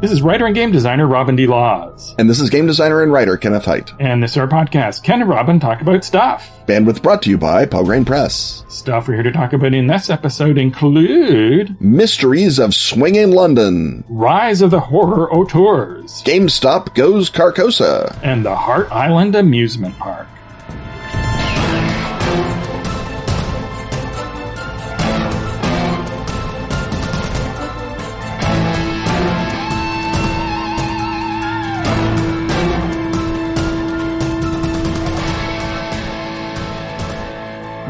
This is writer and game designer Robin D. Laws. And this is game designer and writer Kenneth Hite. And this is our podcast, Ken and Robin Talk About Stuff. Bandwidth brought to you by Pelgrane Press. Stuff we're here to talk about in this episode include Mysteries of Swinging London, Rise of the Horror Auteurs, GameStop Goes Carcosa, and the Heart Island Amusement Park.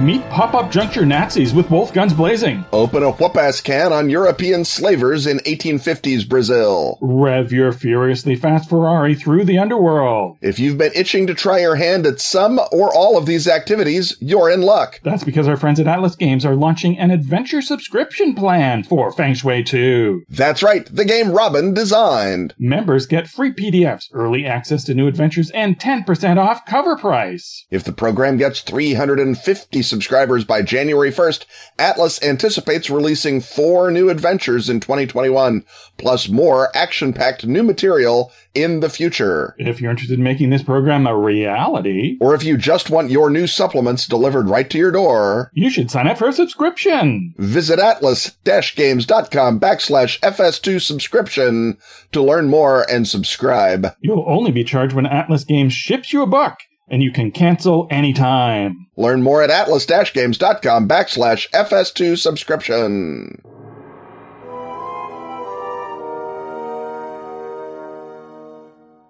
Meet pop-up juncture Nazis with both guns blazing. Open a whoop-ass can on European slavers in 1850s Brazil. Rev your furiously fast Ferrari through the underworld. If you've been itching to try your hand at some or all of these activities, you're in luck. That's because our friends at Atlas Games are launching an adventure subscription plan for Feng Shui 2. That's right, the game Robin designed. Members get free PDFs, early access to new adventures, and 10% off cover price. If the program gets 350 subscribers by January 1st, Atlas anticipates releasing four new adventures in 2021, plus more action-packed new material in the future. If you're interested in making this program a reality, or if you just want your new supplements delivered right to your door, you should sign up for a subscription. Visit atlas-games.com backslash FS2 subscription to learn more and subscribe. You'll only be charged when Atlas Games ships you a book and you can cancel anytime. Learn more at atlas-games.com backslash FS2 subscription.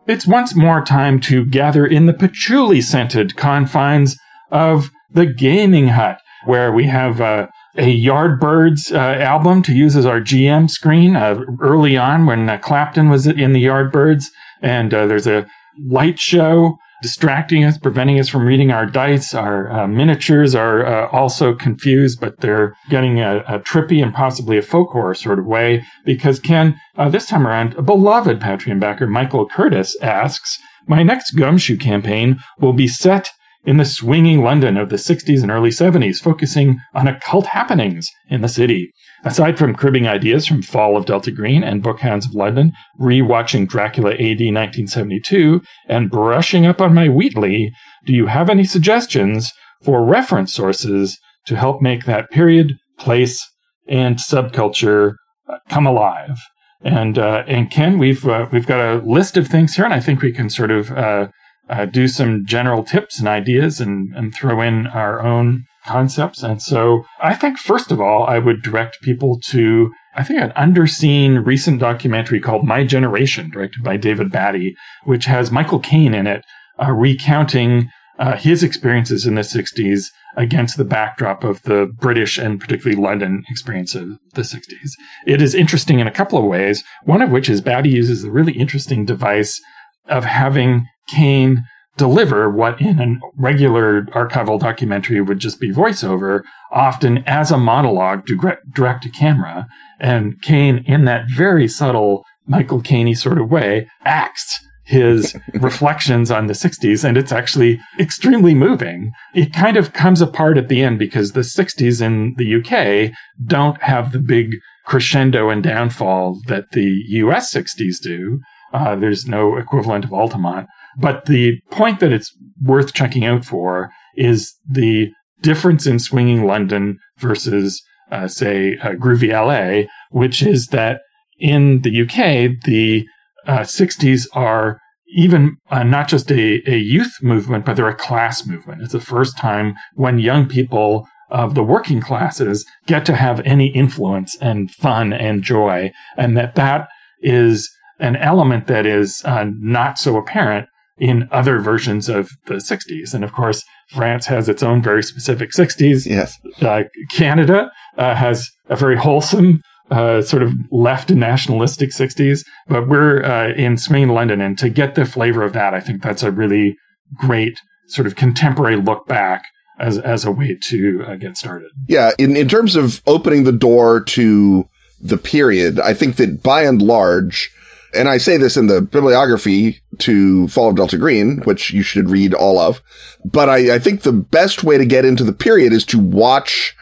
It's once more time to gather in the patchouli scented confines of the gaming hut, where we have uh, a Yardbirds uh, album to use as our GM screen uh, early on when uh, Clapton was in the Yardbirds. And uh, there's a light show distracting us, preventing us from reading our dice. Our uh, miniatures are uh, also confused, but they're getting a, a, trippy and possibly a folk horror sort of way because Ken, uh, this time around, a beloved Patreon backer, Michael Curtis, asks, my next gumshoe campaign will be set in the swinging London of the 60s and early 70s, focusing on occult happenings in the city. Aside from cribbing ideas from Fall of Delta Green and Bookhounds of London, rewatching Dracula AD 1972, and brushing up on my Wheatley, do you have any suggestions for reference sources to help make that period, place, and subculture uh, come alive? And uh, and Ken, we've uh, we've got a list of things here, and I think we can sort of uh, uh, do some general tips and ideas, and and throw in our own concepts. And so I think, first of all, I would direct people to, I think, an underseen recent documentary called My Generation, directed by David Batty, which has Michael Caine in it, uh, recounting uh, his experiences in the 60s against the backdrop of the British and particularly London experience of the 60s. It is interesting in a couple of ways, one of which is Batty uses a really interesting device of having Caine deliver what in a regular archival documentary would just be voiceover, often as a monologue direct to camera. And Caine, in that very subtle Michael Caine sort of way, acts his reflections on the 60s, and it's actually extremely moving. It kind of comes apart at the end because the 60s in the UK don't have the big crescendo and downfall that the US 60s do. Uh, there's no equivalent of Altamont. But the point that it's worth checking out for is the difference in swinging London versus, uh, say, uh, groovy LA, which is that in the UK, the uh, 60s are even uh, not just a, a youth movement, but they're a class movement. It's the first time when young people of the working classes get to have any influence and fun and joy, and that that is an element that is uh, not so apparent in other versions of the 60s. And of course, France has its own very specific 60s. Yes. Uh, Canada uh, has a very wholesome, uh, sort of left nationalistic 60s, but we're uh, in Swinging London. And to get the flavor of that, I think that's a really great sort of contemporary look back as, as a way to uh, get started. Yeah. In, in terms of opening the door to the period, I think that by and large, and I say this in the bibliography to Fall of Delta Green, which you should read all of. But I, I think the best way to get into the period is to watch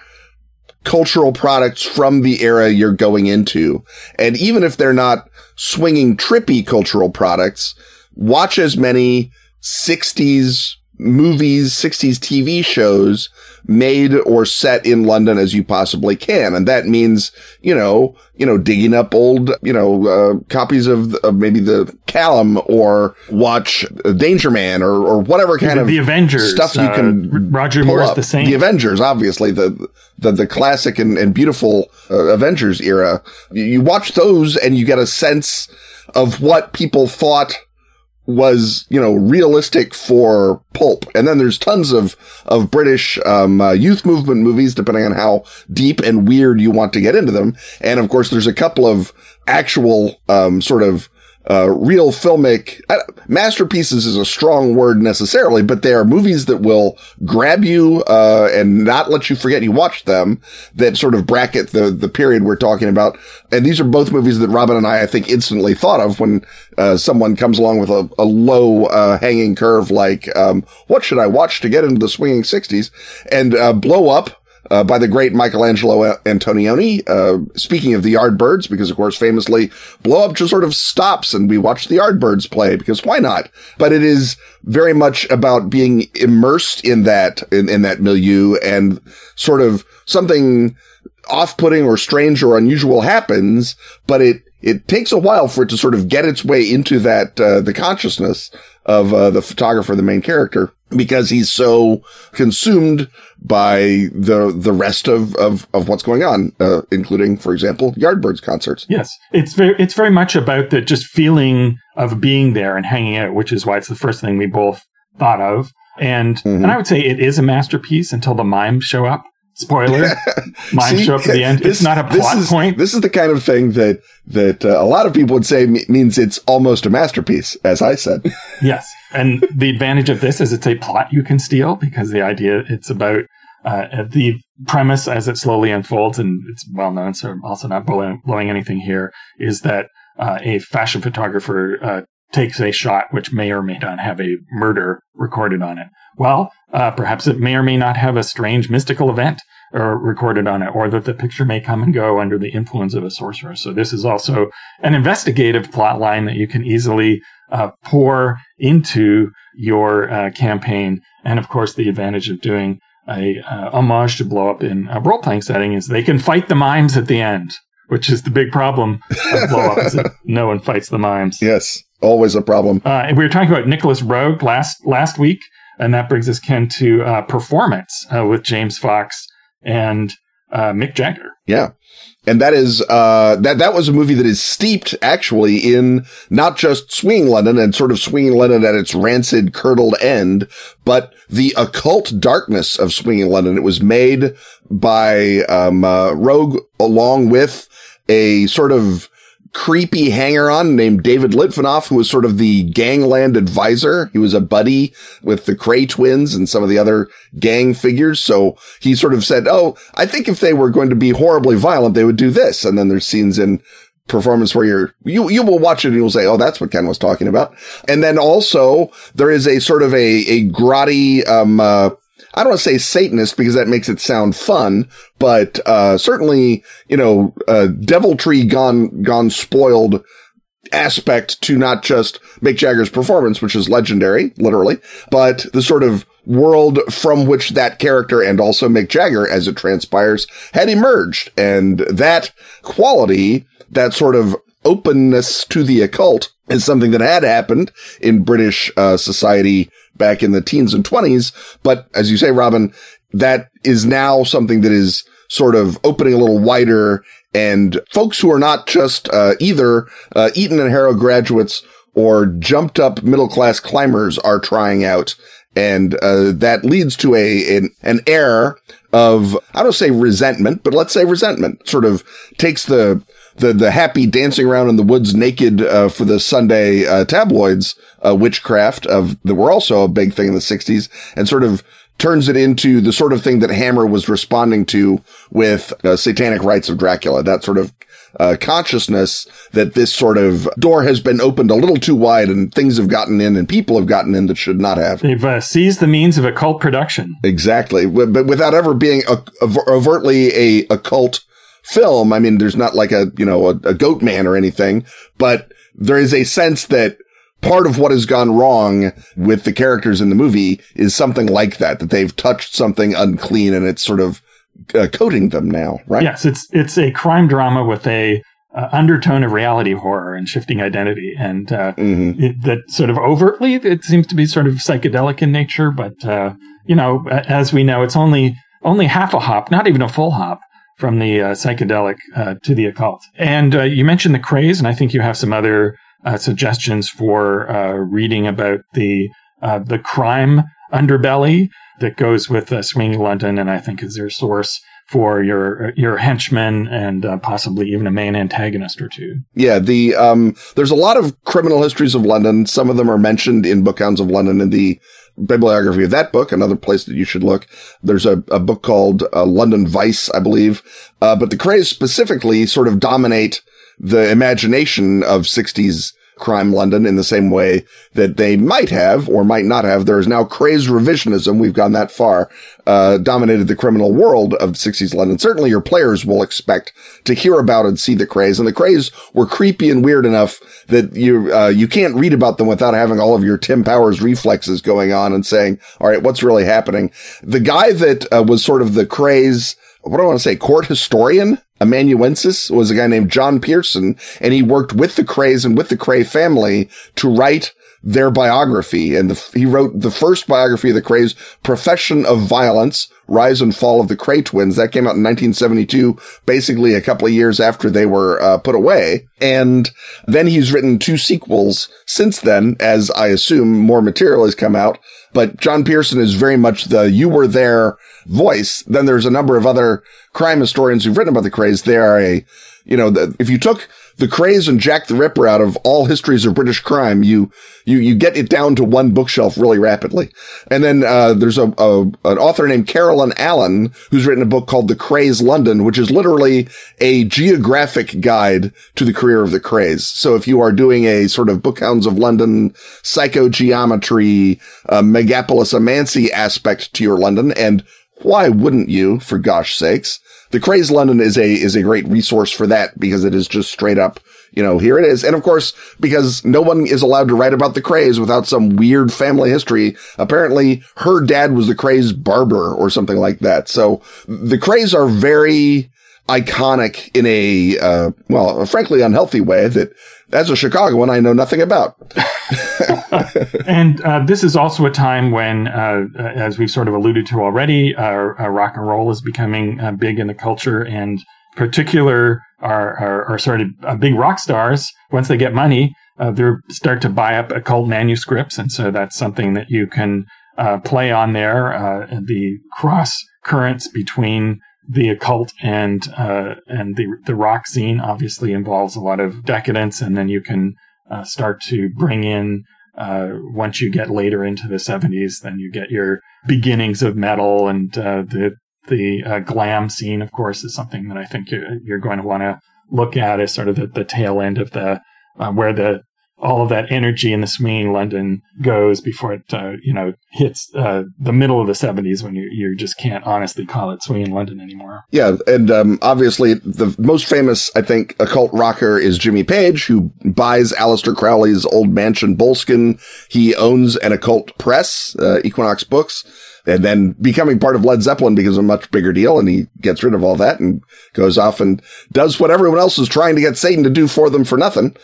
cultural products from the era you're going into. And even if they're not swinging trippy cultural products, watch as many 60s movies, 60s TV shows made or set in London as you possibly can. And that means, you know, you know, digging up old, you know, uh, copies of, of maybe the Callan or watch Danger Man or, or whatever kind the, of the Avengers stuff you can uh, Roger Moore's up. the same. The Avengers, obviously the, the, the classic and, and beautiful uh, Avengers era. You, you watch those and you get a sense of what people thought was, you know, realistic for pulp. And then there's tons of, of British, um, uh, youth movement movies, depending on how deep and weird you want to get into them. And of course, there's a couple of actual, um, sort of, uh, real filmic uh, masterpieces is a strong word necessarily, but they are movies that will grab you, uh, and not let you forget you watched them that sort of bracket the, the period we're talking about. And these are both movies that Robin and I, I think instantly thought of when, uh, someone comes along with a, a low, uh, hanging curve like, um, what should I watch to get into the swinging sixties and, uh, blow up uh, by the great Michelangelo Antonioni. Uh, speaking of the Yardbirds, because of course famously Blow Up just sort of stops and we watch the Yardbirds play because why not? But it is very much about being immersed in that, in, in that milieu and sort of something off-putting or strange or unusual happens, but it, it takes a while for it to sort of get its way into that, uh, the consciousness of, uh, the photographer, the main character, because he's so consumed by the the rest of of, of what's going on, uh, including, for example, Yardbirds concerts. Yes, it's very it's very much about the just feeling of being there and hanging out, which is why it's the first thing we both thought of. And Mhm. and I would say it is a masterpiece until the mimes show up. Spoiler: mimes See, show up at the end. this- it's not a this plot is- point. This is the kind of thing that that uh, a lot of people would say me- means it's almost a masterpiece, as I said. Yes. And the advantage of this is it's a plot you can steal because the idea it's about uh, the premise as it slowly unfolds, and it's well known, so I'm also not blowing, blowing anything here, is that uh, a fashion photographer uh, takes a shot which may or may not have a murder recorded on it. Well, uh, perhaps it may or may not have a strange mystical event uh, recorded on it, or that the picture may come and go under the influence of a sorcerer. So this is also an investigative plot line that you can easily uh, pour into your uh, campaign. And of course, the advantage of doing a uh, homage to blow up in a role playing setting is they can fight the mimes at the end, which is the big problem of blow up is that no one fights the mimes. yes, always a problem. Uh, and we were talking about Nicolas Roeg last last week, and that brings us Ken to uh, performance uh, with James Fox and uh, Mick Jagger. Yeah. And that is, uh, that, that was a movie that is steeped actually in not just swinging London and sort of swinging London at its rancid, curdled end, but the occult darkness of swinging London. It was made by, um, uh, Rogue along with a sort of creepy hanger on named David Litvinoff, who was sort of the gangland advisor. He was a buddy with the Kray twins and some of the other gang figures. So he sort of said, Oh, I think if they were going to be horribly violent, they would do this. And then there's scenes in performance where you're, you, you will watch it and you'll say, Oh, that's what Ken was talking about. And then also there is a sort of a, a grotty, um, uh, I don't want to say Satanist because that makes it sound fun, but, uh, certainly, you know, uh, deviltry gone, gone spoiled aspect to not just Mick Jagger's performance, which is legendary, literally, but the sort of world from which that character and also Mick Jagger, as it transpires, had emerged. And that quality, that sort of openness to the occult is something that had happened in British uh, society back in the teens and twenties. But as you say, Robin, that is now something that is sort of opening a little wider and folks who are not just, uh, either, uh, Eton and Harrow graduates or jumped up middle class climbers are trying out. And, uh, that leads to a, an, an air of, I don't say resentment, but let's say resentment sort of takes the, the, the happy dancing around in the woods naked, uh, for the Sunday, uh, tabloids, uh, witchcraft of that were also a big thing in the sixties and sort of turns it into the sort of thing that Hammer was responding to with uh, Satanic Rites of Dracula, that sort of uh, consciousness that this sort of door has been opened a little too wide and things have gotten in and people have gotten in that should not have. They've uh, seized the means of occult production. Exactly. But without ever being a, overtly a occult film. I mean, there's not like a, you know, a, a goat man or anything, but there is a sense that part of what has gone wrong with the characters in the movie is something like that, that they've touched something unclean and it's sort of uh, coating them now, right? Yes, it's it's a crime drama with a uh, undertone of reality horror and shifting identity, and uh, mm-hmm. it, that sort of overtly it seems to be sort of psychedelic in nature. But uh, you know, as we know, it's only only half a hop, not even a full hop from the uh, psychedelic uh, to the occult. And you mentioned the Krays, and I think you have some other suggestions for reading about the the crime underbelly that goes with uh, Swinging London, and I think is their source for your your henchmen and uh, possibly even a main antagonist or two. Yeah, the um, there's a lot of criminal histories of London. Some of them are mentioned in Bookhounds of London in the bibliography of that book. Another place that you should look. There's a, a book called uh, London Vice, I believe. Uh, but the Krays specifically sort of dominate the imagination of 60s crime London in the same way that they might have or might not have. There is now crazed revisionism. We've gone that far, uh, dominated the criminal world of 60s London. Certainly your players will expect to hear about and see the Krays. And the Krays were creepy and weird enough that you, uh, you can't read about them without having all of your Tim Powers reflexes going on and saying, all right, what's really happening? The guy that uh, was sort of the Krays, what do I want to say, court historian amanuensis was a guy named John Pearson, and he worked with the Krays and with the Kray family to write their biography. And the, he wrote the first biography of the Krays, Profession of Violence, Rise and Fall of the Kray Twins. That came out in 1972, basically a couple of years after they were uh, put away. And then he's written two sequels since then, as I assume more material has come out. But John Pearson is very much the you were there voice. Then there's a number of other crime historians who've written about the Krays. They are a, you know, the, if you took the Krays and Jack the Ripper out of all histories of British crime, you, you, you get it down to one bookshelf really rapidly. And then, uh, there's a, a, an author named Carolyn Allen who's written a book called The Krays London, which is literally a geographic guide to the career of the Krays. So if you are doing a sort of Bookhounds of London psychogeometry, uh, Megapolisomancy aspect to your London and why wouldn't you, for gosh sakes? The Krays London is a, is a great resource for that because it is just straight up, you know, here it is. And of course, because no one is allowed to write about the Krays without some weird family history, apparently her dad was the Krays barber or something like that. So the Krays are very iconic in a, uh, well, frankly unhealthy way that as a Chicagoan, I know nothing about. and uh, this is also a time when, uh, as we've sort of alluded to already, uh, uh rock and roll is becoming uh, big in the culture, and particular are, are, are sort of uh, big rock stars. Once they get money, they start to buy up occult manuscripts, and so that's something that you can play on there. the cross currents between the occult and uh, and the the rock scene obviously involves a lot of decadence, and then you can uh, start to bring in uh, once you get later into the 70s, then you get your beginnings of metal and uh, the the uh, glam scene. Of course, is something that I think you're, you're going to want to look at as sort of the, the tail end of the uh, where the all of that energy in the swinging London goes before it, uh, you know, hits uh, the middle of the 70s when you, you just can't honestly call it swinging London anymore. Yeah. And um, obviously, the most famous, I think, occult rocker is Jimmy Page, who buys Aleister Crowley's old mansion, Boleskine. He owns an occult press, uh, Equinox Books and then becoming part of Led Zeppelin becomes a much bigger deal. And he gets rid of all that and goes off and does what everyone else is trying to get Satan to do for them for nothing.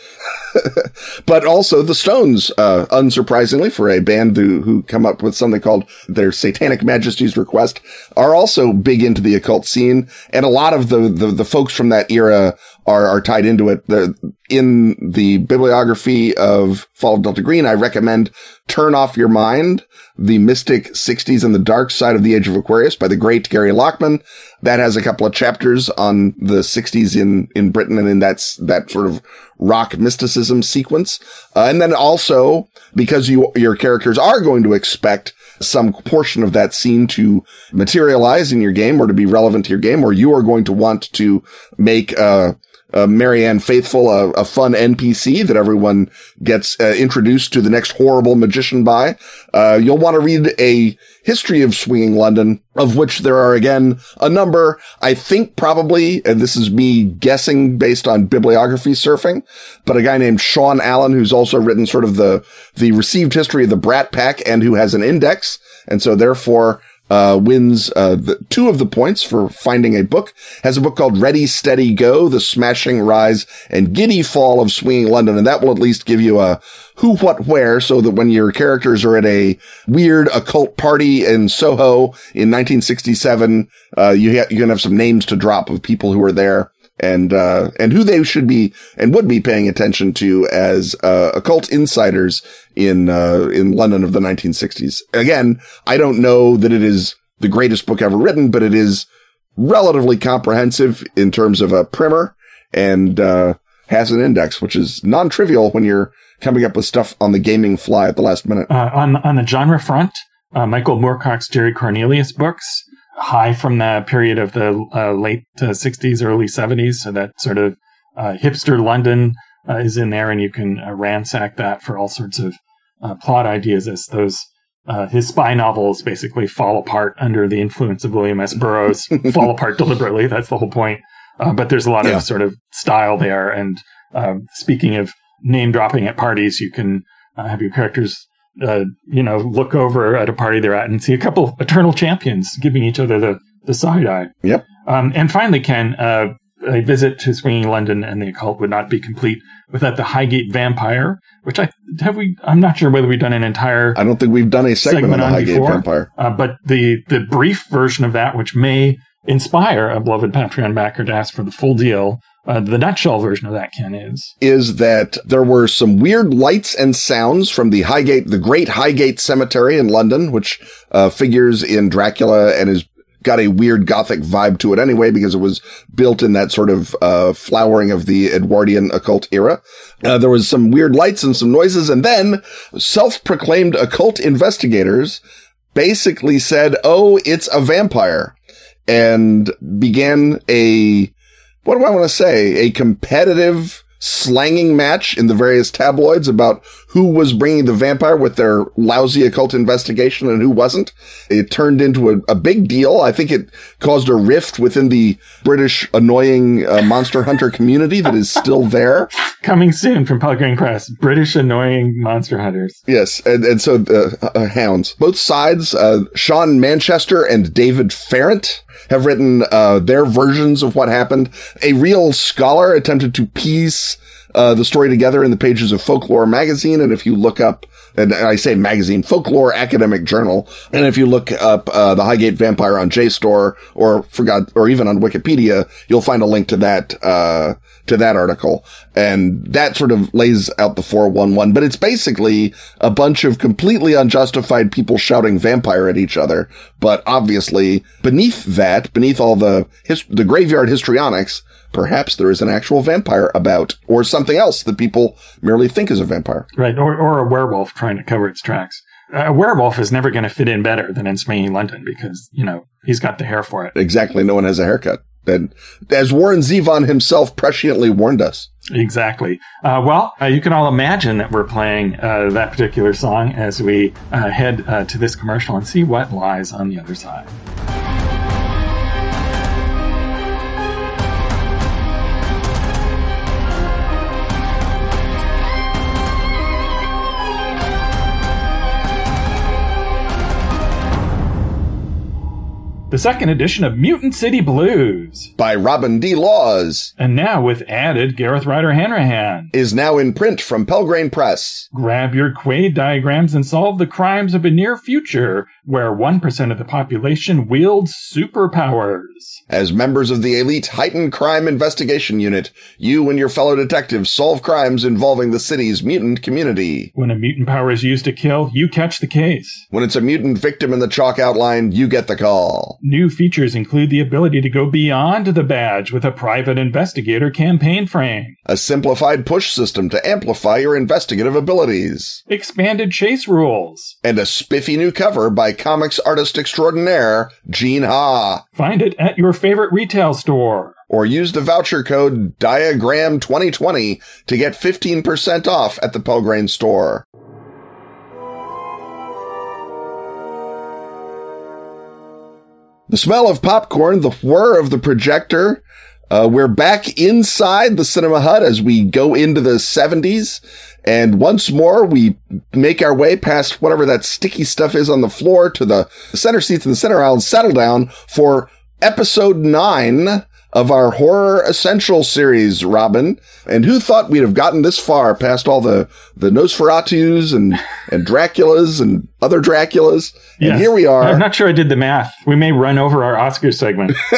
but also the Stones, uh, unsurprisingly for a band who, who come up with something called their Satanic Majesty's Request are also big into the occult scene. And a lot of the, the, the folks from that era are, are tied into it. The, in the bibliography of Fall of Delta Green, I recommend Turn Off Your Mind, The Mystic 60s and the Dark Side of the Age of Aquarius by the great Gary Lachman. That has a couple of chapters on the 60s in, in Britain and in that's, that sort of rock mysticism sequence. Uh, and then also because you, your characters are going to expect some portion of that scene to materialize in your game or to be relevant to your game, or you are going to want to make, uh, uh, Marianne Faithfull, a, a, fun NPC that everyone gets uh, introduced to the next horrible magician by. Uh, you'll want to read a history of swinging London, of which there are again a number. I think probably, and this is me guessing based on bibliography surfing, but a guy named Sean Allen, who's also written sort of the, the received history of the Brat Pack and who has an index. And so therefore, uh, wins uh, the, two of the points for finding a book. Has a book called Ready, Steady, Go: The Smashing Rise and Giddy Fall of Swinging London, and that will at least give you a who, what, where, so that when your characters are at a weird occult party in Soho in 1967, uh, you ha- you can have some names to drop of people who are there and uh, and who they should be and would be paying attention to as uh, occult insiders in uh, in London of the 1960s. Again, I don't know that it is the greatest book ever written, but it is relatively comprehensive in terms of a primer and uh, has an index, which is non-trivial when you're coming up with stuff on the gaming fly at the last minute. Uh, on on the genre front, uh, Michael Moorcock's Jerry Cornelius books high from the period of the uh, late uh, 60s, early 70s. So that sort of uh, hipster London uh, is in there, and you can uh, ransack that for all sorts of uh, plot ideas as those. his spy novels basically fall apart under the influence of William S. Burroughs, fall apart deliberately. That's the whole point. but there's a lot yeah. of sort of style there. And speaking of name dropping at parties, you can have your characters uh, you know, look over at a party they're at and see a couple eternal champions giving each other the, the side eye. Yep. Um, and finally, Ken, uh, a visit to Swinging London and the occult would not be complete without the Highgate Vampire, which I have we. I'm not sure whether we've done an entire. I don't think we've done a segment, segment on the Highgate before, Vampire. Uh, but the the brief version of that, which may inspire a beloved Patreon backer to ask for the full deal, uh, the nutshell version of that, Ken, is is that there were some weird lights and sounds from the Highgate, the Great Highgate Cemetery in London, which uh, figures in Dracula and is got a weird gothic vibe to it anyway because it was built in that sort of uh, flowering of the Edwardian occult era. Uh, there was some weird lights and some noises, and then self-proclaimed occult investigators basically said, "Oh, it's a vampire," and began a what do I want to say? A competitive slanging match in the various tabloids about who was bringing the vampire with their lousy occult investigation and who wasn't. It turned into a, a big deal. I think it caused a rift within the British annoying uh, monster hunter community that is still there. Coming soon from Pelgrane Press, British annoying monster hunters. Yes, and, and so uh, uh, hounds. Both sides, uh, Sean Manchester and David Farrant have written uh, their versions of what happened. A real scholar attempted to piece uh, the story together in the pages of Folklore magazine. And if you look up, and I say magazine, Folklore Academic Journal, and if you look up uh, the Highgate Vampire on JSTOR or forgot, or even on Wikipedia, you'll find a link to that uh, to that article. And that sort of lays out the 411, but it's basically a bunch of completely unjustified people shouting vampire at each other. But obviously beneath that, beneath all the, the graveyard histrionics, perhaps there is an actual vampire about or something else that people merely think is a vampire. Right. Or, or a werewolf trying to cover its tracks. A werewolf is never going to fit in better than in Swinging London because, you know, he's got the hair for it. Exactly. No one has a haircut. And as Warren Zevon himself presciently warned us. Exactly. Uh, well, uh, you can all imagine that we're playing uh, that particular song as we uh, head uh, to this commercial and see what lies on the other side. The second edition of Mutant City Blues by Robin D. Laws. And now with added Gareth Ryder Hanrahan. Is now in print from Pelgrane Press. Grab your Quade diagrams and solve the crimes of a near future where 1% of the population wields superpowers. As members of the elite heightened crime investigation unit, you and your fellow detectives solve crimes involving the city's mutant community. When a mutant power is used to kill, you catch the case. When it's a mutant victim in the chalk outline, you get the call. New features include the ability to go beyond the badge with a private investigator campaign frame, a simplified push system to amplify your investigative abilities, expanded chase rules, and a spiffy new cover by comics artist extraordinaire Gene Ha. Find it at your favorite retail store or use the voucher code diagram2020 to get 15% off at the Pelgrane store. The smell of popcorn, the whir of the projector. Uh, we're back inside the cinema hut as we go into the 70s. And once more, we make our way past whatever that sticky stuff is on the floor to the center seats in the center aisle and settle down for episode nine of our horror essential series, Robin. And who thought we'd have gotten this far past all the, the Nosferatus and, and Draculas and other Draculas? And here we are. I'm not sure I did the math. We may run over our Oscar segment.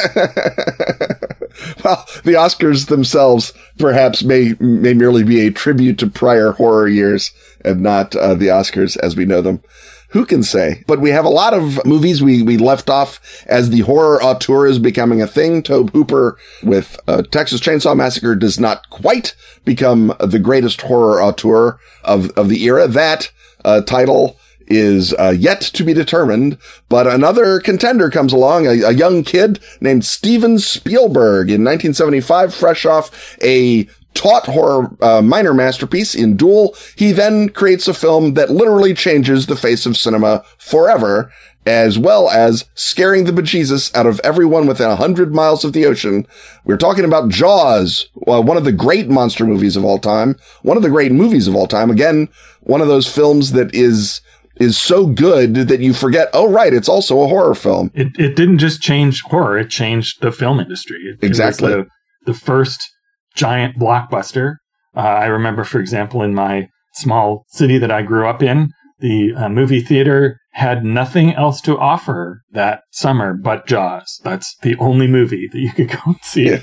well, the Oscars themselves perhaps may may merely be a tribute to prior horror years and not uh, the Oscars as we know them. Who can say? But we have a lot of movies we, we left off as the horror auteur is becoming a thing. Tobe Hooper with uh, Texas Chainsaw Massacre does not quite become the greatest horror auteur of, of the era. That uh, title is uh, yet to be determined, but another contender comes along, a, a young kid named Steven Spielberg in 1975, fresh off a taut horror uh, minor masterpiece in Duel. He then creates a film that literally changes the face of cinema forever, as well as scaring the bejesus out of everyone within a hundred miles of the ocean. We're talking about Jaws, uh, one of the great monster movies of all time, one of the great movies of all time. Again, one of those films that is is so good that you forget, oh, right, it's also a horror film. It, it didn't just change horror, it changed the film industry. It, it Exactly. the, the first giant blockbuster. Uh, I remember, for example, in my small city that I grew up in, the uh, movie theater had nothing else to offer that summer but Jaws. That's the only movie that you could go and see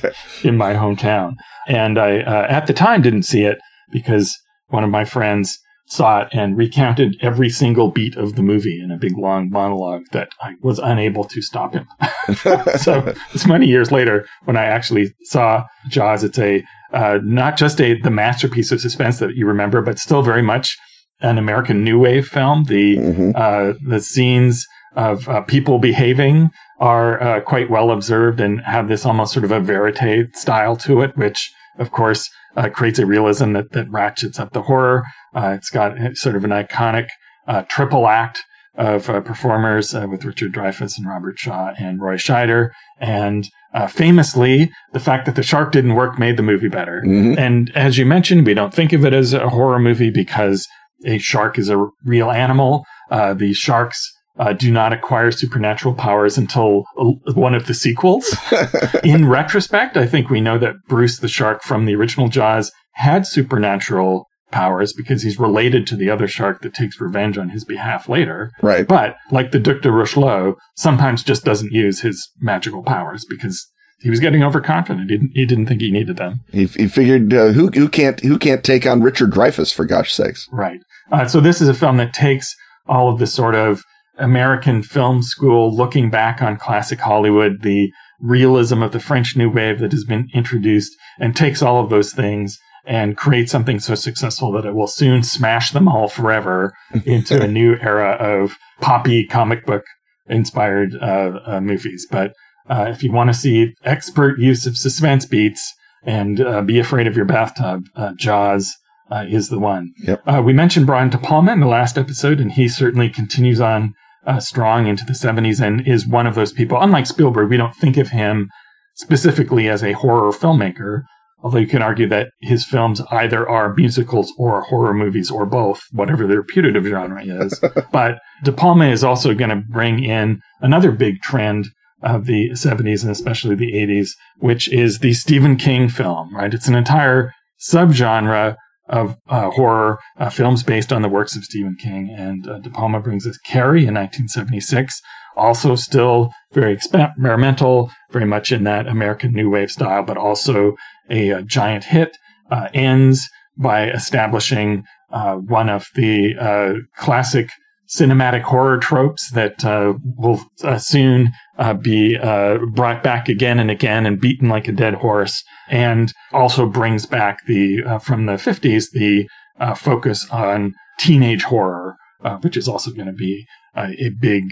in my hometown. And I, uh, at the time, didn't see it because one of my friends saw it and recounted every single beat of the movie in a big long monologue that I was unable to stop him. so it's many years later when I actually saw Jaws. It's a uh, not just a the masterpiece of suspense that you remember, but still very much an American New Wave film. The Mhm. uh, the scenes of uh, people behaving are uh, quite well observed and have this almost sort of a verite style to it, which of course uh, creates a realism that, that ratchets up the horror. Uh, it's got sort of an iconic uh, triple act of uh, performers uh, with Richard Dreyfuss and Robert Shaw and Roy Scheider. And uh, famously, the fact that the shark didn't work made the movie better. Mhm. And as you mentioned, we don't think of it as a horror movie because a shark is a real animal. Uh, the sharks uh, do not acquire supernatural powers until uh, one of the sequels. In retrospect, I think we know that Bruce the shark from the original Jaws had supernatural powers because he's related to the other shark that takes revenge on his behalf later. Right. But like the Duc de Richleau, sometimes just doesn't use his magical powers because he was getting overconfident. He didn't, he didn't think he needed them. He, he figured uh, who who can't who can't take on Richard Dreyfuss for gosh sakes. Right. Uh, so this is a film that takes all of the sort of American film school looking back on classic Hollywood, the realism of the French New Wave that has been introduced, and takes all of those things and creates something so successful that it will soon smash them all forever into a new era of poppy comic book inspired uh, uh, movies. But uh, if you want to see expert use of suspense beats and uh, be afraid of your bathtub, uh, Jaws uh, is the one. Yep. Uh, we mentioned Brian De Palma in the last episode, and he certainly continues on uh, strong into the 70s and is one of those people. Unlike Spielberg, we don't think of him specifically as a horror filmmaker, although you can argue that his films either are musicals or horror movies or both, whatever their putative genre is. but De Palma is also going to bring in another big trend of the 70s and especially the 80s, which is the Stephen King film, right? It's an entire subgenre of uh, horror uh, films based on the works of Stephen King. And uh, De Palma brings us Carrie in 1976, also still very experimental, very much in that American New Wave style, but also a, uh giant hit. Uh, ends by establishing uh, one of the classic cinematic horror tropes that uh, will uh, soon uh, be uh, brought back again and again and beaten like a dead horse, and also brings back the uh, from the 50s the uh, focus on teenage horror, which is also going to be a big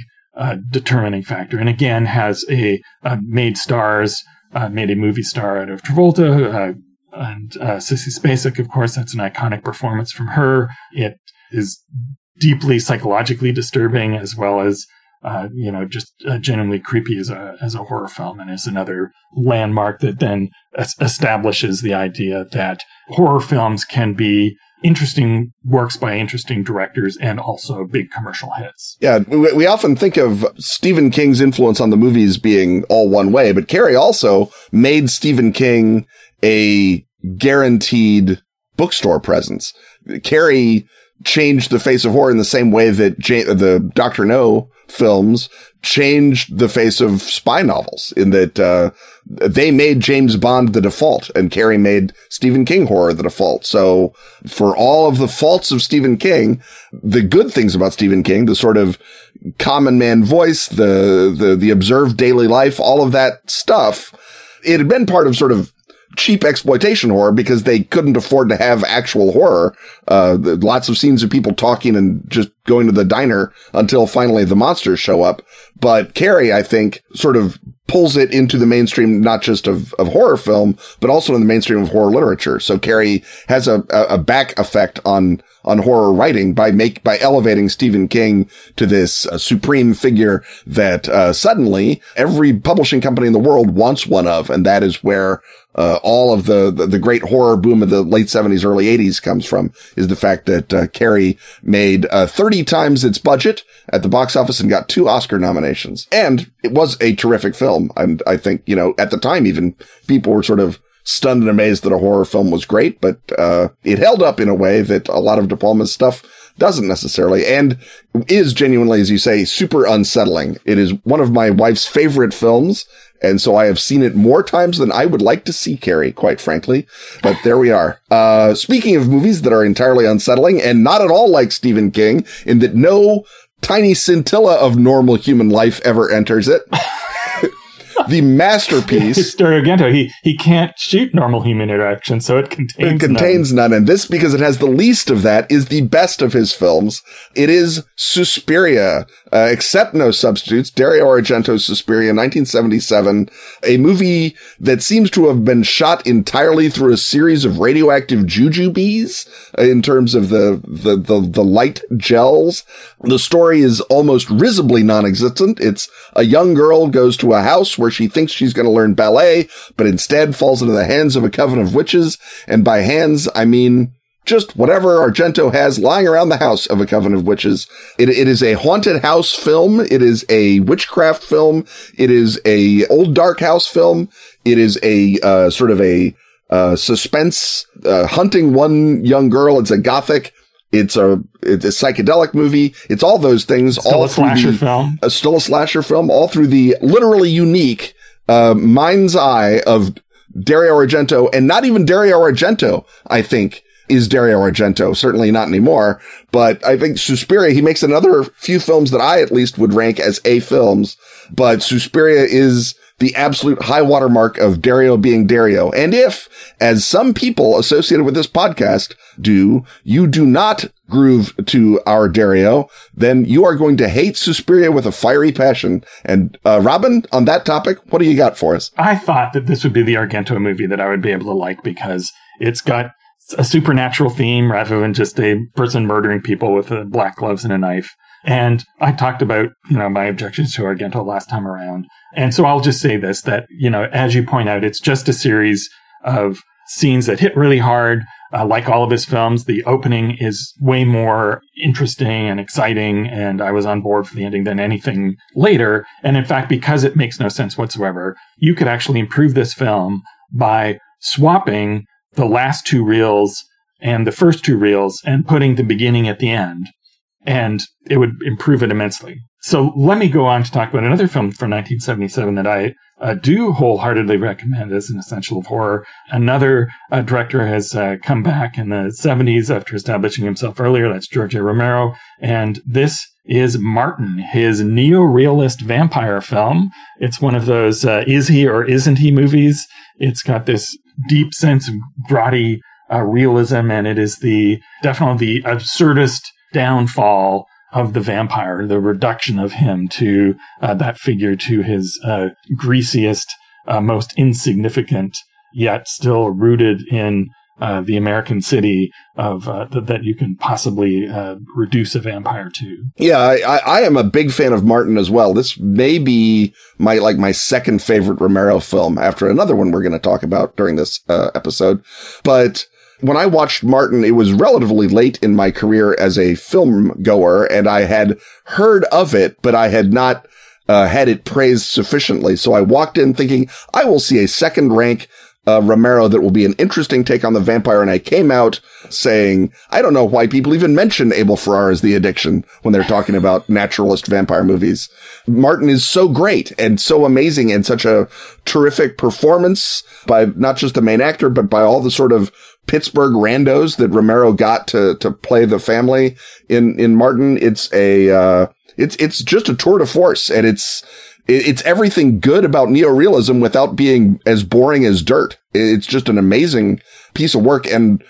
determining factor, and again has a made stars made a movie star out of Travolta. And Sissy Spacek, of course, that's an iconic performance from her. It is deeply psychologically disturbing as well as uh, you know, just uh, genuinely creepy as a as a horror film, and is another landmark that then es- establishes the idea that horror films can be interesting works by interesting directors and also big commercial hits. Yeah, we, we often think of Stephen King's influence on the movies being all one way, but Carrie also made Stephen King a guaranteed bookstore presence. Carrie changed the face of horror in the same way that J- the Doctor No films changed the face of spy novels in that uh, they made James Bond the default and Carrie made Stephen King horror the default. So for all of the faults of Stephen King, the good things about Stephen King, the sort of common man voice, the the the observed daily life, all of that stuff, it had been part of sort of cheap exploitation horror because they couldn't afford to have actual horror. Uh, lots of scenes of people talking and just going to the diner until finally the monsters show up. But Carrie, I think, sort of pulls it into the mainstream, not just of, of horror film, but also in the mainstream of horror literature. So Carrie has a, a back effect on, on horror writing by make, by elevating Stephen King to this uh, supreme figure that, uh, suddenly every publishing company in the world wants one of. And that is where uh, all of the, the, the great horror boom of the late seventies, early eighties comes from is the fact that uh, Carrie made uh, thirty times its budget at the box office and got two Oscar nominations, and it was a terrific film. And I think you know at the time even people were sort of stunned and amazed that a horror film was great, but uh, it held up in a way that a lot of De Palma's stuff doesn't necessarily and is genuinely, as you say, super unsettling. It is one of my wife's favorite films. And so I have seen it more times than I would like to see Carrie, quite frankly. But there we are. Uh, speaking of movies that are entirely unsettling and not at all like Stephen King in that no tiny scintilla of normal human life ever enters it. the masterpiece. Argento. He he can't shoot normal human interaction, so it contains it contains none. none. And this, because it has the least of that, is the best of his films. It is Suspiria, uh, except no substitutes. Dario Argento's Suspiria, 1977, a movie that seems to have been shot entirely through a series of radioactive jujubes uh, in terms of the, the, the, the light gels. The story is almost risibly non-existent. It's a young girl goes to a house where she thinks she's going to learn ballet, but instead falls into the hands of a coven of witches. And by hands, I mean just whatever Argento has lying around the house of a coven of witches. It, it is a haunted house film. It is a witchcraft film. It is a old dark house film. It is a uh, sort of a uh, suspense uh, hunting one young girl. It's a gothic. It's a it's a psychedelic movie. It's all those things. Still all a slasher the, film. A, still a slasher film. All through the literally unique uh, mind's eye of Dario Argento, and not even Dario Argento. I think is Dario Argento. Certainly not anymore. But I think Suspiria, he makes another few films that I at least would rank as A films. But Suspiria is the absolute high watermark of Dario being Dario. And if, as some people associated with this podcast do, you do not groove to our Dario, then you are going to hate Suspiria with a fiery passion. And uh, Robin, on that topic, what do you got for us? I thought that this would be the Argento movie that I would be able to like because it's got a supernatural theme rather than just a person murdering people with black gloves and a knife. And I talked about, you know, my objections to Argento last time around. And so I'll just say this, that, you know, as you point out, it's just a series of scenes that hit really hard. Uh, like all of his films, the opening is way more interesting and exciting, and I was on board for the ending than anything later. And in fact, because it makes no sense whatsoever, you could actually improve this film by swapping the last two reels and the first two reels and putting the beginning at the end. And it would improve it immensely. So let me go on to talk about another film from 1977 that I uh, do wholeheartedly recommend as an essential of horror. Another uh, director has uh, come back in the 70s after establishing himself earlier. That's George A. Romero. And this is Martin, his neo-realist vampire film. It's one of those uh, is he or isn't he movies. It's got this deep sense of grotty uh, realism, and it is the definitely the absurdist downfall of the vampire, the reduction of him to uh, that figure to his uh, greasiest uh, most insignificant, yet still rooted in uh, the American city of uh, th- that you can possibly uh, reduce a vampire to. Yeah, I, I, am a big fan of Martin as well. This may be my like my second favorite Romero film after another one we're going to talk about during this episode. But when I watched Martin, it was relatively late in my career as a film goer, and I had heard of it, but I had not. Uh, had it praised sufficiently. So I walked in thinking I will see a second rank uh, Romero that will be an interesting take on the vampire. And I came out saying, I don't know why people even mention Abel Ferrara's The Addiction when they're talking about naturalist vampire movies. Martin is so great and so amazing and such a terrific performance by not just the main actor, but by all the sort of Pittsburgh randos that Romero got to, to play the family in, in Martin. It's a, uh, it's, it's just a tour de force and it's, it's everything good about neorealism without being as boring as dirt. It's just an amazing piece of work. And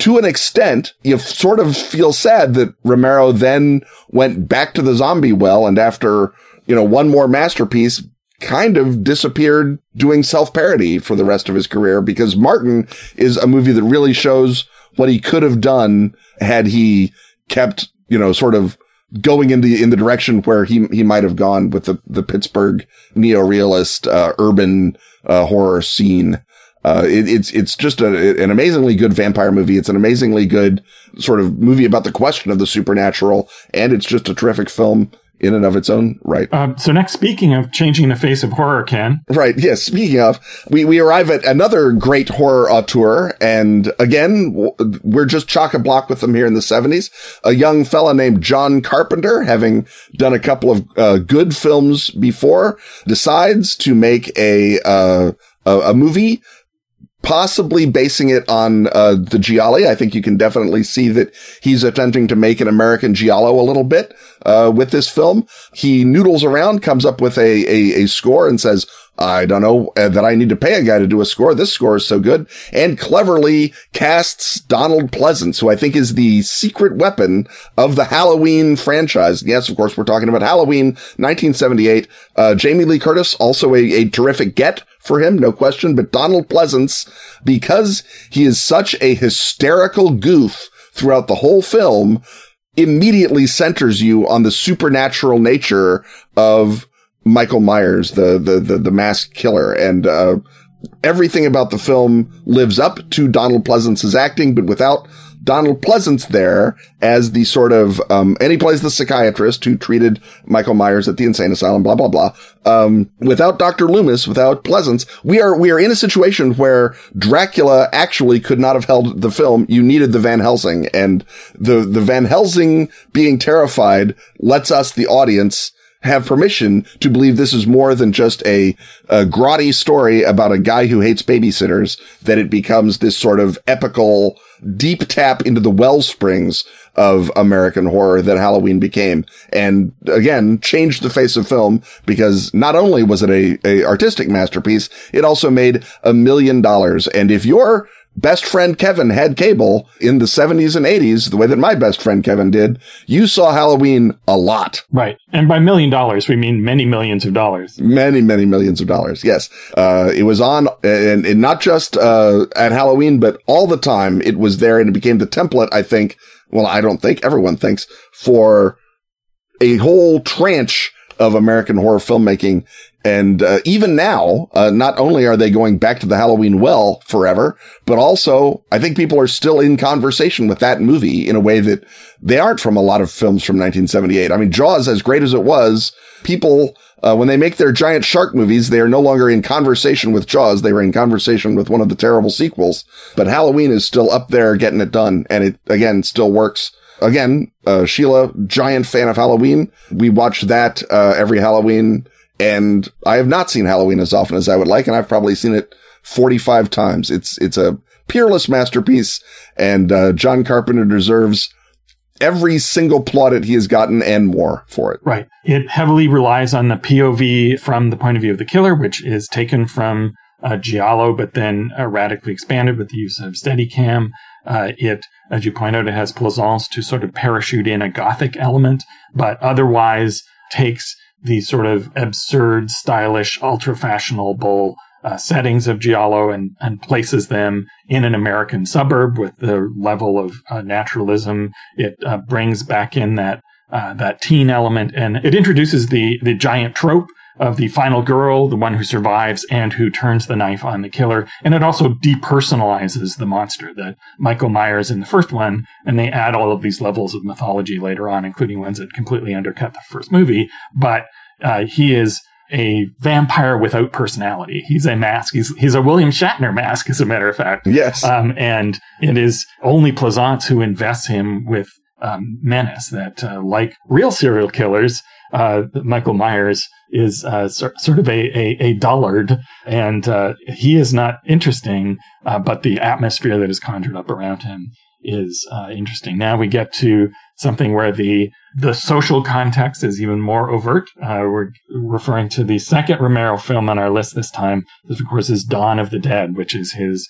to an extent, you sort of feel sad that Romero then went back to the zombie well. And after, you know, one more masterpiece, kind of disappeared doing self parody for the rest of his career because Martin is a movie that really shows what he could have done had he kept, you know, sort of going in the in the direction where he he might have gone with the the Pittsburgh neo-realist uh, urban uh, horror scene. Uh, it, it's it's just a, an amazingly good vampire movie. It's an amazingly good sort of movie about the question of the supernatural, and it's just a terrific film in and of its own right. Um, so next, speaking of changing the face of horror, Ken. Right. Yes. Speaking of, we, we arrive at another great horror auteur. And again, we're just chock a block with them here in the seventies. A young fella named John Carpenter, having done a couple of uh, good films before, decides to make a, uh, a, a movie possibly basing it on uh, the Gialli. I think you can definitely see that he's attempting to make an American Giallo a little bit uh, with this film. He noodles around, comes up with a, a, a score and says, I don't know uh, that I need to pay a guy to do a score. This score is so good and cleverly casts Donald Pleasence, who I think is the secret weapon of the Halloween franchise. Yes, of course, we're talking about Halloween 1978. Uh, Jamie Lee Curtis, also a, a terrific get for him, no question, but Donald Pleasence, because he is such a hysterical goof throughout the whole film, immediately centers you on the supernatural nature of Michael Myers, the, the, the, the killer. And, uh, everything about the film lives up to Donald Pleasence's acting, but without Donald Pleasence there as the sort of, um, and he plays the psychiatrist who treated Michael Myers at the insane asylum, blah, blah, blah. Um, without Dr. Loomis, without Pleasence, we are, we are in a situation where Dracula actually could not have held the film. You needed the Van Helsing and the, the Van Helsing being terrified lets us, the audience, have permission to believe this is more than just a, a grotty story about a guy who hates babysitters, that it becomes this sort of epical deep tap into the well springs of American horror that Halloween became. And again, changed the face of film because not only was it a, a artistic masterpiece, it also made a million dollars. And if you're best friend Kevin had cable in the 70s and 80s, the way that my best friend Kevin did, you saw Halloween a lot. Right. And by million dollars, we mean many millions of dollars. Many, many millions of dollars. Yes. Uh, it was on and, and not just, uh, at Halloween, but all the time it was there and it became the template, I think. Well, I don't think everyone thinks for a whole tranche of American horror filmmaking and uh, even now, uh, not only are they going back to the Halloween well forever, but also I think people are still in conversation with that movie in a way that they aren't from a lot of films from 1978. I mean, Jaws, as great as it was, people, uh, when they make their giant shark movies, they are no longer in conversation with Jaws. They were in conversation with one of the terrible sequels, but Halloween is still up there getting it done. And it, again, still works again, uh, Sheila, giant fan of Halloween. We watch that, uh, every Halloween and I have not seen Halloween as often as I would like, and I've probably seen it 45 times. It's, it's a peerless masterpiece, and uh, John Carpenter deserves every single plaudit he has gotten and more for it. Right. It heavily relies on the POV from the point of view of the killer, which is taken from uh, Giallo, but then uh, radically expanded with the use of Steadicam. Uh, it, as you point out, it has Pleasence to sort of parachute in a gothic element, but otherwise takes the sort of absurd, stylish, ultra fashionable uh, settings of Giallo and, and places them in an American suburb with the level of uh, naturalism. It uh, brings back in that uh, that teen element, and it introduces the the giant trope of the final girl, the one who survives and who turns the knife on the killer. And it also depersonalizes the monster that Michael Myers in the first one. And they add all of these levels of mythology later on, including ones that completely undercut the first movie. But uh, he is a vampire without personality. He's a mask. He's he's a William Shatner mask, as a matter of fact. Yes. Um, and it is only Pleasence who invests him with um, menace that, uh, like real serial killers, uh, Michael Myers is uh, sort of a, a, a dullard, and uh, he is not interesting, uh, but the atmosphere that is conjured up around him is uh, interesting. Now we get to something where the the social context is even more overt. Uh, we're referring to the second Romero film on our list this time. This, of course, is Dawn of the Dead, which is his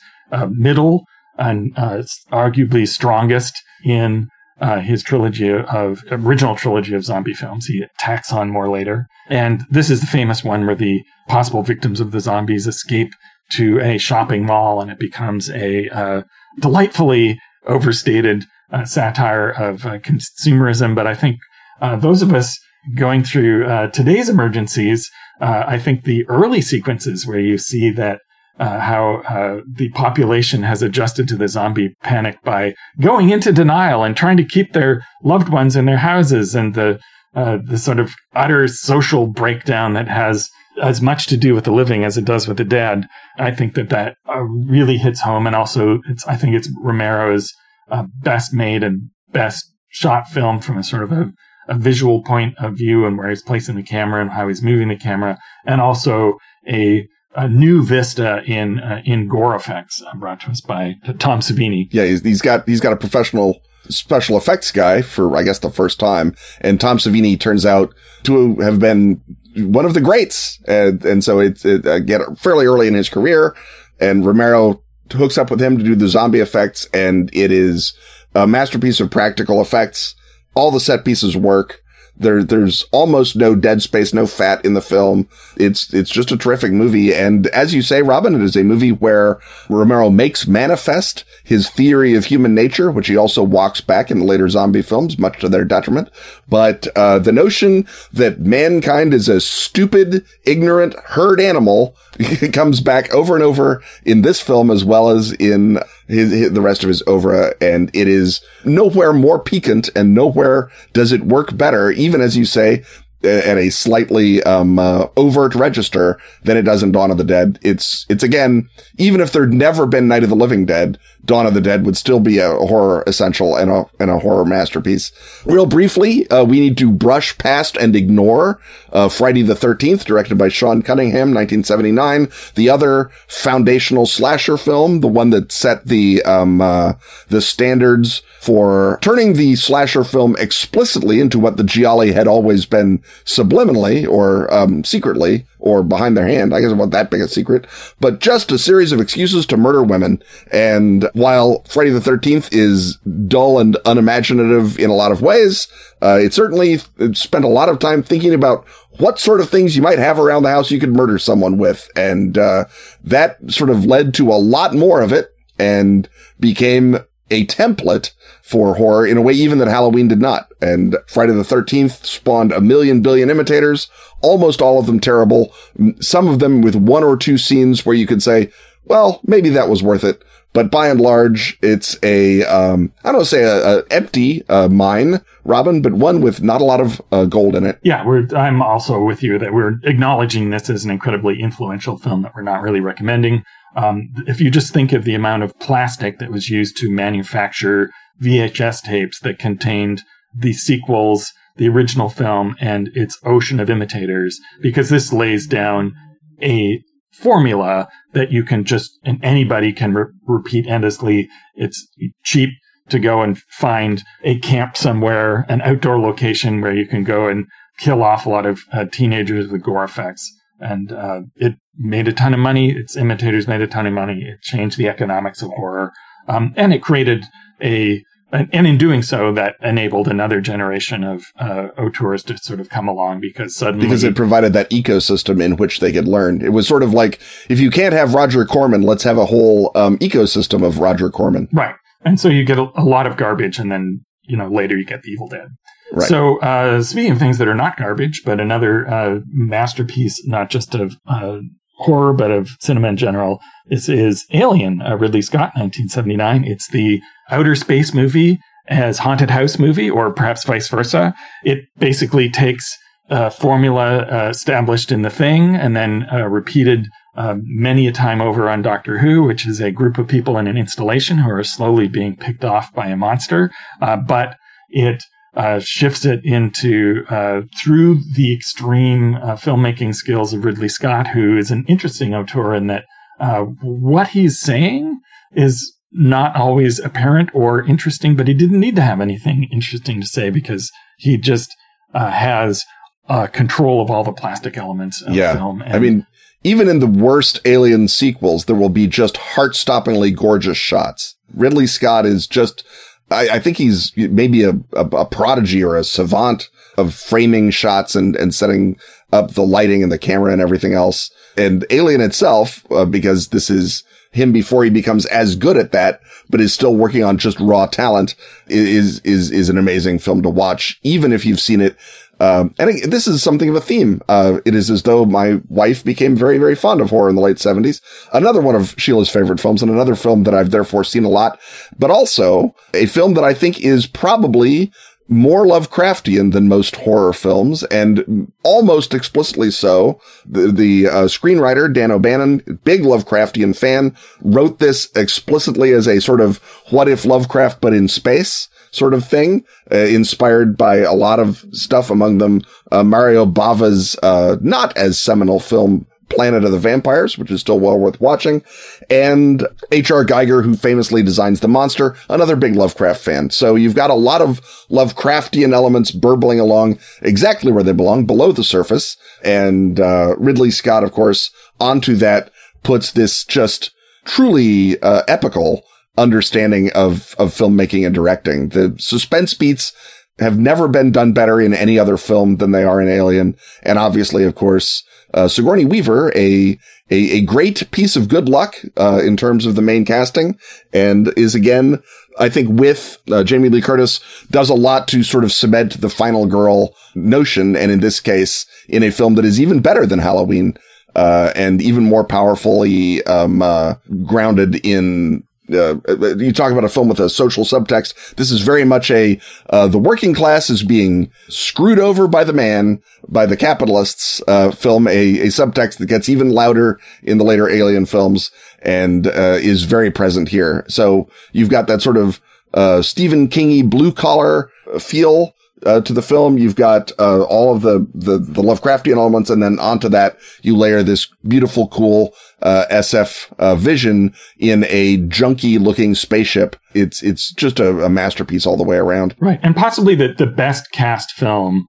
middle and arguably strongest in uh, his trilogy of original trilogy of zombie films. He tacks on more later. And this is the famous one where the possible victims of the zombies escape to a shopping mall and it becomes a uh, delightfully overstated uh, satire of uh, consumerism. But I think uh, those of us going through uh, today's emergencies, I think the early sequences where you see that uh, how uh, the population has adjusted to the zombie panic by going into denial and trying to keep their loved ones in their houses, and the uh, the sort of utter social breakdown that has as much to do with the living as it does with the dead. I think that that uh, really hits home, and also it's I think it's Romero's uh, best made and best shot film from a sort of a, a visual point of view and where he's placing the camera and how he's moving the camera, and also a a new vista in uh, in gore effects uh, brought to us by Tom Savini. Yeah, he's, he's got he's got a professional special effects guy for I guess the first time, and Tom Savini turns out to have been one of the greats, and and so it's it, uh, get fairly early in his career, and Romero hooks up with him to do the zombie effects, and it is a masterpiece of practical effects. All the set pieces work. There, there's almost no dead space, no fat in the film. It's, it's just a terrific movie. And as you say, Robin, it is a movie where Romero makes manifest his theory of human nature, which he also walks back in the later zombie films, much to their detriment. But, uh, the notion that mankind is a stupid, ignorant herd animal comes back over and over in this film as well as in his, his, the rest of his oeuvre, and it is nowhere more piquant and nowhere does it work better, even as you say, at a slightly um, uh, overt register than it does in Dawn of the Dead. It's it's again, even if there'd never been Night of the Living Dead, Dawn of the Dead would still be a horror essential and a and a horror masterpiece. Real briefly, uh, we need to brush past and ignore uh, Friday the Thirteenth, directed by Sean Cunningham, 1979, the other foundational slasher film, the one that set the um, uh, the standards for turning the slasher film explicitly into what the Gialli had always been subliminally or um, secretly or behind their hand. I guess it wasn't that big a secret, but just a series of excuses to murder women. And while Friday the 13th is dull and unimaginative in a lot of ways, uh, it certainly spent a lot of time thinking about what sort of things you might have around the house you could murder someone with. And, uh, that sort of led to a lot more of it and became a template for horror in a way even that Halloween did not. And Friday the 13th spawned a million billion imitators, almost all of them terrible. Some of them with one or two scenes where you could say, well, maybe that was worth it. But by and large, it's a, um, I don't say a, a empty uh, mine, Robin, but one with not a lot of uh, gold in it. Yeah, I'm also with you that we're acknowledging this as an incredibly influential film that we're not really recommending. Um, if you just think of the amount of plastic that was used to manufacture VHS tapes that contained the sequels, the original film, and its ocean of imitators, because this lays down a formula that you can just, and anybody can re- repeat endlessly. It's cheap to go and find a camp somewhere, an outdoor location where you can go and kill off a lot of uh, teenagers with gore effects and uh, it made a ton of money. Its imitators made a ton of money. It changed the economics of horror, um, and it created a and, and, in doing so, that enabled another generation of uh, auteurs to sort of come along because suddenly because it provided that ecosystem in which they could learn. It was sort of like if you can't have Roger Corman, let's have a whole um, ecosystem of Roger Corman. Right, and so you get a, a, lot of garbage, and then you know later you get the Evil Dead. Right. So uh, speaking of things that are not garbage, but another uh, masterpiece, not just of uh, horror, but of cinema in general. This is Alien, uh, Ridley Scott, 1979. It's the outer space movie as haunted house movie, or perhaps vice versa. It basically takes a formula uh, established in The Thing and then uh, repeated uh, many a time over on Doctor Who, which is a group of people in an installation who are slowly being picked off by a monster. Uh, but it uh, shifts it into uh, through the extreme uh, filmmaking skills of Ridley Scott, who is an interesting auteur in that uh, what he's saying is not always apparent or interesting, but he didn't need to have anything interesting to say because he just uh, has uh, control of all the plastic elements of yeah. film. And I mean, even in the worst Alien sequels, there will be just heart-stoppingly gorgeous shots. Ridley Scott is just I, I think he's maybe a, a, a, prodigy or a savant of framing shots and, and setting up the lighting and the camera and everything else. And Alien itself, uh, because this is him before he becomes as good at that, but is still working on just raw talent is, is, is an amazing film to watch, even if you've seen it um, and this is something of a theme. Uh, it is as though my wife became very, very fond of horror in the late seventies. Another one of Sheila's favorite films and another film that I've therefore seen a lot, but also a film that I think is probably more Lovecraftian than most horror films, and almost explicitly so. The, the uh, screenwriter Dan O'Bannon, big Lovecraftian fan, wrote this explicitly as a sort of what if Lovecraft but in space sort of thing, uh, inspired by a lot of stuff, among them uh, Mario Bava's uh, not as seminal film Planet of the Vampires, which is still well worth watching, and H.R. Giger, who famously designs the monster, another big Lovecraft fan. So you've got a lot of Lovecraftian elements burbling along exactly where they belong, below the surface. And uh, Ridley Scott, of course, onto that puts this just truly uh, epical understanding of, of filmmaking and directing. The suspense beats have never been done better in any other film than they are in Alien. And obviously, of course, uh, Sigourney Weaver, a, a, a great piece of good luck, uh, in terms of the main casting and is again, I think with, uh, Jamie Lee Curtis does a lot to sort of cement the final girl notion. And in this case, in a film that is even better than Halloween, uh, and even more powerfully, um, uh, grounded in uh, you talk about a film with a social subtext. This is very much a uh, the working class is being screwed over by the man, by the capitalists. Uh, film a, a subtext that gets even louder in the later Alien films and uh, is very present here. So you've got that sort of uh, Stephen Kingy blue collar feel uh, to the film. You've got uh, all of the, the, the Lovecraftian elements, and then onto that you layer this beautiful, cool uh, SF uh, vision in a junky looking spaceship. It's it's just a, a, masterpiece all the way around. Right, and possibly the the best cast film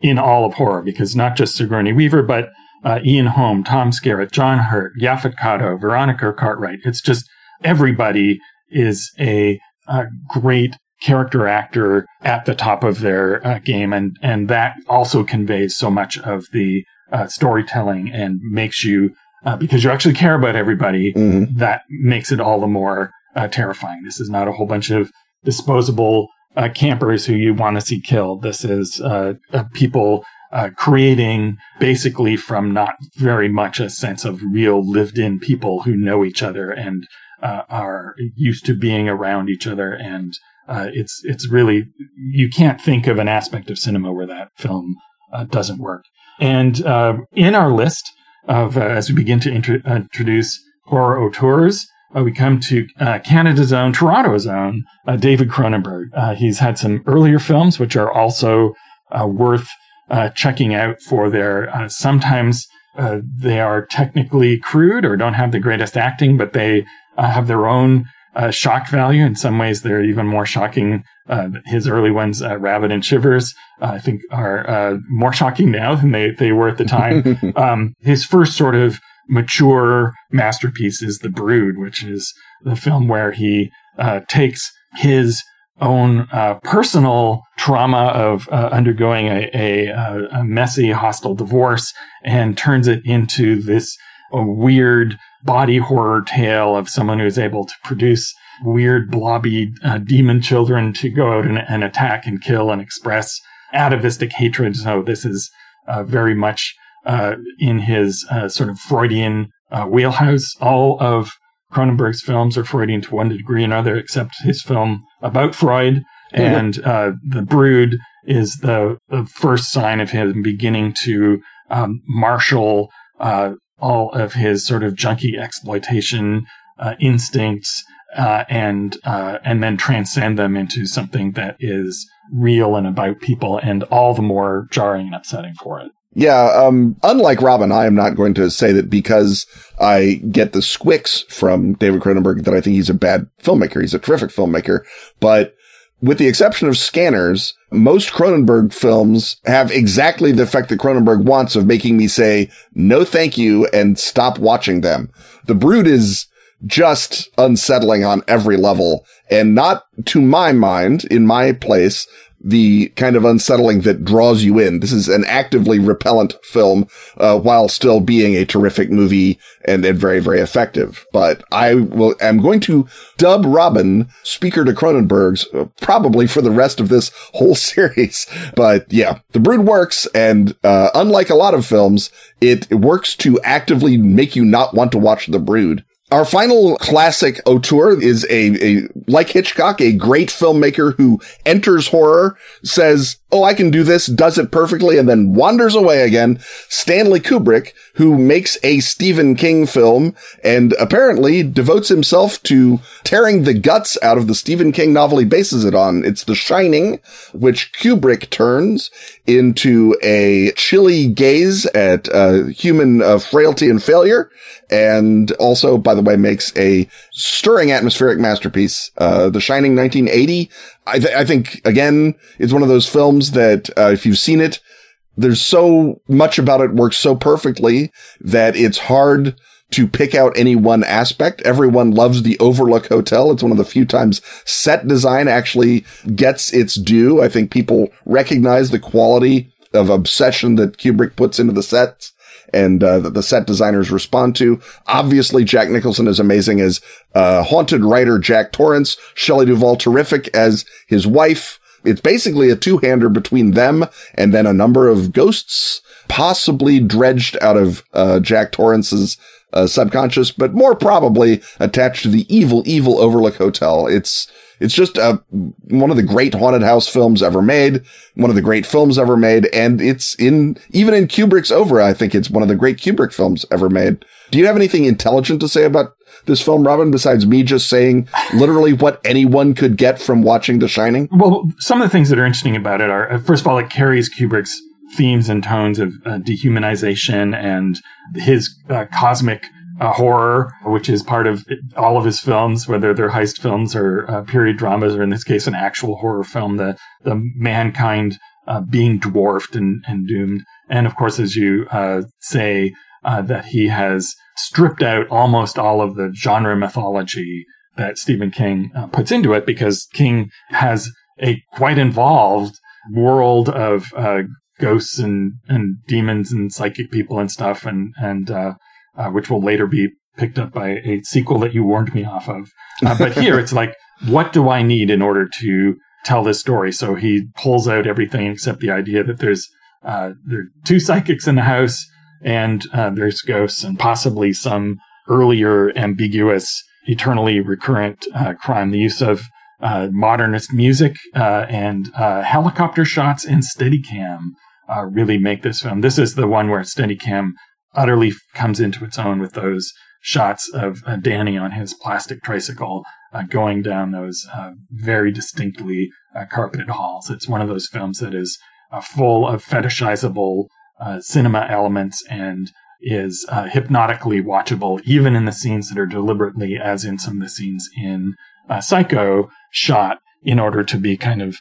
in all of horror because not just Sigourney Weaver, but uh, Ian Holm, Tom Skerritt, John Hurt, Yaphet Kotto, Veronica Cartwright. It's just everybody is a, a great character actor at the top of their uh, game, and and that also conveys so much of the uh, storytelling and makes you uh, because you actually care about everybody. Mm-hmm. That makes it all the more uh, terrifying. This is not a whole bunch of disposable uh, campers who you want to see killed. This is uh, people. creating basically from not very much a sense of real lived in people who know each other and are used to being around each other and uh, it's it's really you can't think of an aspect of cinema where that film uh, doesn't work. And uh, in our list of uh, as we begin to intro- introduce horror auteurs, uh, we come to uh, Canada's own, Toronto's own, David Cronenberg. he's had some earlier films which are also worth checking out for their sometimes. they are technically crude or don't have the greatest acting, but they have their own uh, shock value. In some ways, they're even more shocking. Uh, his early ones, uh, Rabid and Shivers, uh, I think are uh, more shocking now than they, they were at the time. um, his first sort of mature masterpiece is The Brood, which is the film where he uh, takes his own uh, personal trauma of uh, undergoing a, a, a, messy, hostile divorce and turns it into this weird body horror tale of someone who is able to produce weird, blobby uh, demon children to go out and, and, attack and kill and express atavistic hatred. So this is uh, very much uh, in his uh, sort of Freudian wheelhouse. All of Cronenberg's films are Freudian to one degree or another, except his film about Freud. And uh, The Brood is the, the, first sign of him beginning to um, marshal uh, all of his sort of junky exploitation uh, instincts uh, and uh, and then transcend them into something that is real and about people, and all the more jarring and upsetting for it. Yeah, um, unlike Robin, I am not going to say that because I get the squicks from David Cronenberg that I think he's a bad filmmaker. He's a terrific filmmaker, but with the exception of Scanners, most Cronenberg films have exactly the effect that Cronenberg wants of making me say, no thank you and stop watching them. The Brood is just unsettling on every level and not to my mind, in my place, the kind of unsettling that draws you in. This is an actively repellent film, uh, while still being a terrific movie and, and very, very effective. But I will, am going to dub Robin speaker to Cronenberg's uh, probably for the rest of this whole series. But yeah, The Brood works. And, uh, unlike a lot of films, it works to actively make you not want to watch The Brood. Our final classic auteur is a, a, like Hitchcock, a great filmmaker who enters horror, says, Oh, I can do this, does it perfectly, and then wanders away again. Stanley Kubrick, who makes a Stephen King film and apparently devotes himself to tearing the guts out of the Stephen King novel he bases it on. It's The Shining, which Kubrick turns into a chilly gaze at uh, human uh, frailty and failure and also, by the way, makes a stirring atmospheric masterpiece. Uh, The Shining 1980. I, th- I, think again, it's one of those films that, uh, if you've seen it, there's so much about it works so perfectly that it's hard to pick out any one aspect. Everyone loves the Overlook Hotel. It's one of the few times set design actually gets its due. I think people recognize the quality of obsession that Kubrick puts into the sets and uh, that the set designers respond to. Obviously, Jack Nicholson is amazing as uh, haunted writer Jack Torrance. Shelley Duvall terrific as his wife. It's basically a two-hander between them and then a number of ghosts, possibly dredged out of uh, Jack Torrance's uh, subconscious, but more probably attached to the evil, evil Overlook Hotel. It's it's just a, uh, one of the great haunted house films ever made, one of the great films ever made. And it's in, even in Kubrick's oeuvre, I think it's one of the great Kubrick films ever made. Do you have anything intelligent to say about this film, Robin, besides me just saying literally what anyone could get from watching The Shining? Well, some of the things that are interesting about it are, uh, first of all, it carries Kubrick's themes and tones of uh, dehumanization and his uh, cosmic uh, horror, which is part of all of his films, whether they're heist films or uh, period dramas, or in this case, an actual horror film, the, the mankind uh, being dwarfed and, and doomed. And of course, as you uh, say, uh, that he has stripped out almost all of the genre mythology that Stephen King uh, puts into it because King has a quite involved world of ghosts and, and demons and psychic people and stuff and, and, uh, which will later be picked up by a sequel that you warned me off of. Uh, but here it's like, what do I need in order to tell this story? So he pulls out everything except the idea that there's uh, there are two psychics in the house and uh, there's ghosts and possibly some earlier ambiguous, eternally recurrent uh, crime. The use of uh, modernist music and helicopter shots and Steadicam really make this film. This is the one where Steadicam utterly comes into its own with those shots of uh, Danny on his plastic tricycle uh, going down those uh, very distinctly uh, carpeted halls. It's one of those films that is uh, full of fetishizable uh, cinema elements and is hypnotically watchable, even in the scenes that are deliberately, as in some of the scenes in Psycho, shot in order to be kind of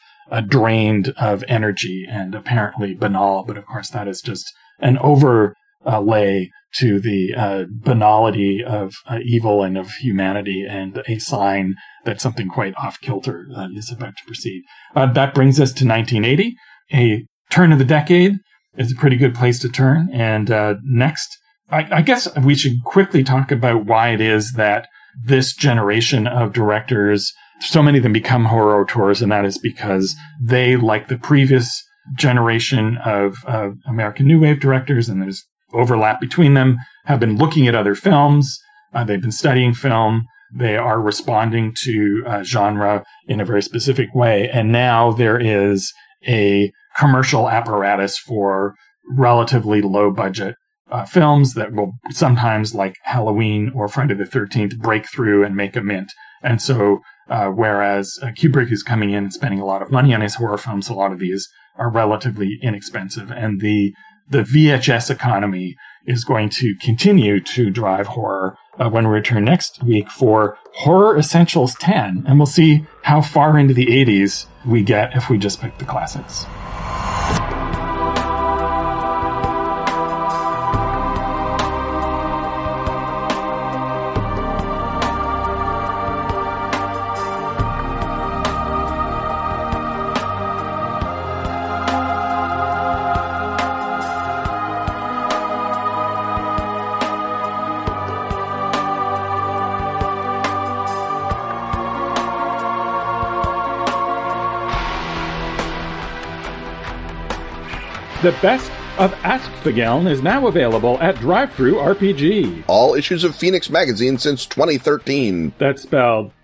drained of energy and apparently banal. But of course, that is just an over uh, lay to the uh, banality of uh, evil and of humanity and a sign that something quite off kilter uh, is about to proceed. Uh, that brings us to 1980, a turn of the decade is a pretty good place to turn. And uh, next, I, I guess we should quickly talk about why it is that this generation of directors, so many of them become horror auteurs, and that is because they, like the previous generation of uh, American New Wave directors, and there's overlap between them, have been looking at other films. Uh, they've been studying film. They are responding to uh, genre in a very specific way. And now there is a commercial apparatus for relatively low budget uh, films that will sometimes, like Halloween or Friday the 13th, break through and make a mint. And so, uh, whereas uh, Kubrick is coming in and spending a lot of money on his horror films, a lot of these are relatively inexpensive. And the, the VHS economy is going to continue to drive horror uh, when we return next week for Horror Essentials 10. And we'll see how far into the 80s we get if we just pick the classics. The best of Ask Askfageln is now available at Drive-Thru RPG. All issues of Fenix Magazine since 2013. That's spelled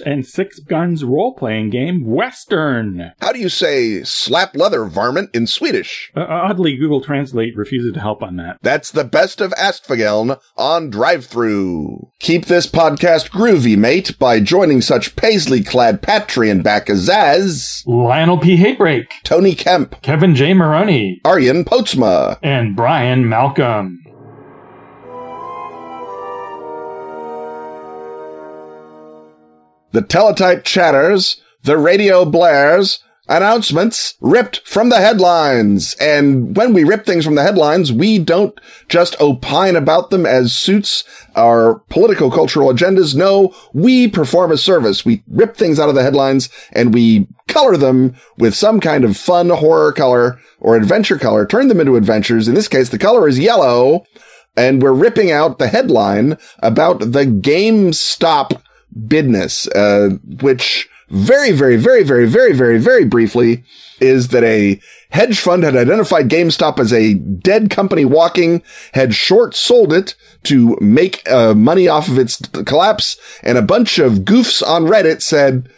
and Six Guns role-playing game, Western. How do you say slap leather varmint in Swedish? Uh, oddly, Google Translate refuses to help on that. That's the best of Askfageln on Drive-Thru. Keep this podcast groovy, mate, by joining such paisley-clad Patreon backers as Lionel P. Hatebreak, Tony Kemp, Kevin J. Maroney, Aryan Potsma, and Brian Malcolm. The teletype chatters, the radio blares, announcements ripped from the headlines. And when we rip things from the headlines, we don't just opine about them as suits our political cultural agendas. No, we perform a service. We rip things out of the headlines and we color them with some kind of fun horror color or adventure color, turn them into adventures. In this case, the color is yellow and we're ripping out the headline about the GameStop bidness, uh, which very, very, very, very, very, very, very briefly is that a hedge fund had identified GameStop as a dead company walking, had short sold it to make uh, money off of its collapse, and a bunch of goofs on Reddit said,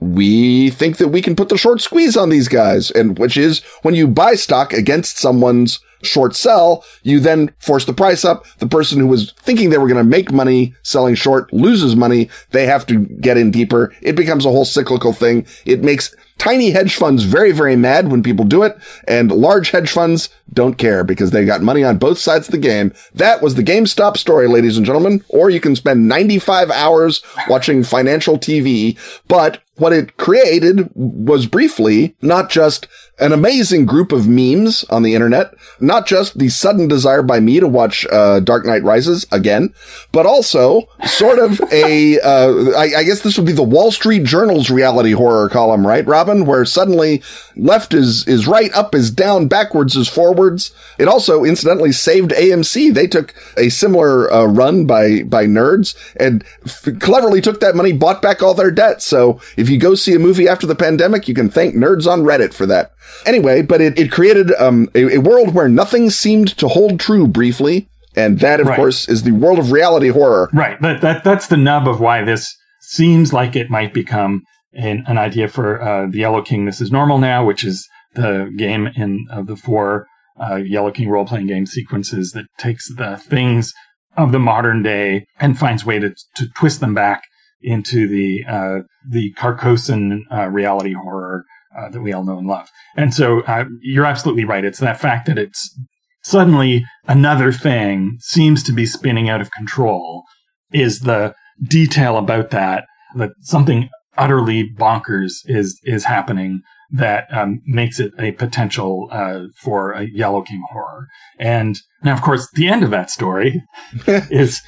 we think that we can put the short squeeze on these guys. And which is when you buy stock against someone's short sell, you then force the price up. The person who was thinking they were going to make money selling short loses money. They have to get in deeper. It becomes a whole cyclical thing. It makes tiny hedge funds very, very mad when people do it. And large hedge funds don't care because they got money on both sides of the game. That was the GameStop story, ladies and gentlemen. Or you can spend 95 hours watching financial TV. But what it created was briefly not just an amazing group of memes on the internet, not just the sudden desire by me to watch uh, Dark Knight Rises again, but also sort of a. Uh, I, I guess this would be the Wall Street Journal's reality horror column, right, Robin? Where suddenly left is is right, up is down, backwards is forwards. It also incidentally saved AMC. They took a similar uh, run by by nerds and f- cleverly took that money, bought back all their debt. So if you go see a movie after the pandemic, you can thank nerds on Reddit for that. Anyway, but it, it created um, a, a world where nothing seemed to hold true briefly. And that, of Right. course, is the world of reality horror. Right. That, that that's the nub of why this seems like it might become an, an idea for uh, the Yellow King. This is normal now, which is the game in of the four uh, Yellow King role playing game sequences that takes the things of the modern day and finds way to, to twist them back into the uh, the Carcosan uh, reality horror uh, that we all know and love. And so uh, you're absolutely right. It's that fact that it's suddenly another thing seems to be spinning out of control is the detail about that that something utterly bonkers is is happening that um, makes it a potential uh, for a Yellow King horror. And now, of course, the end of that story is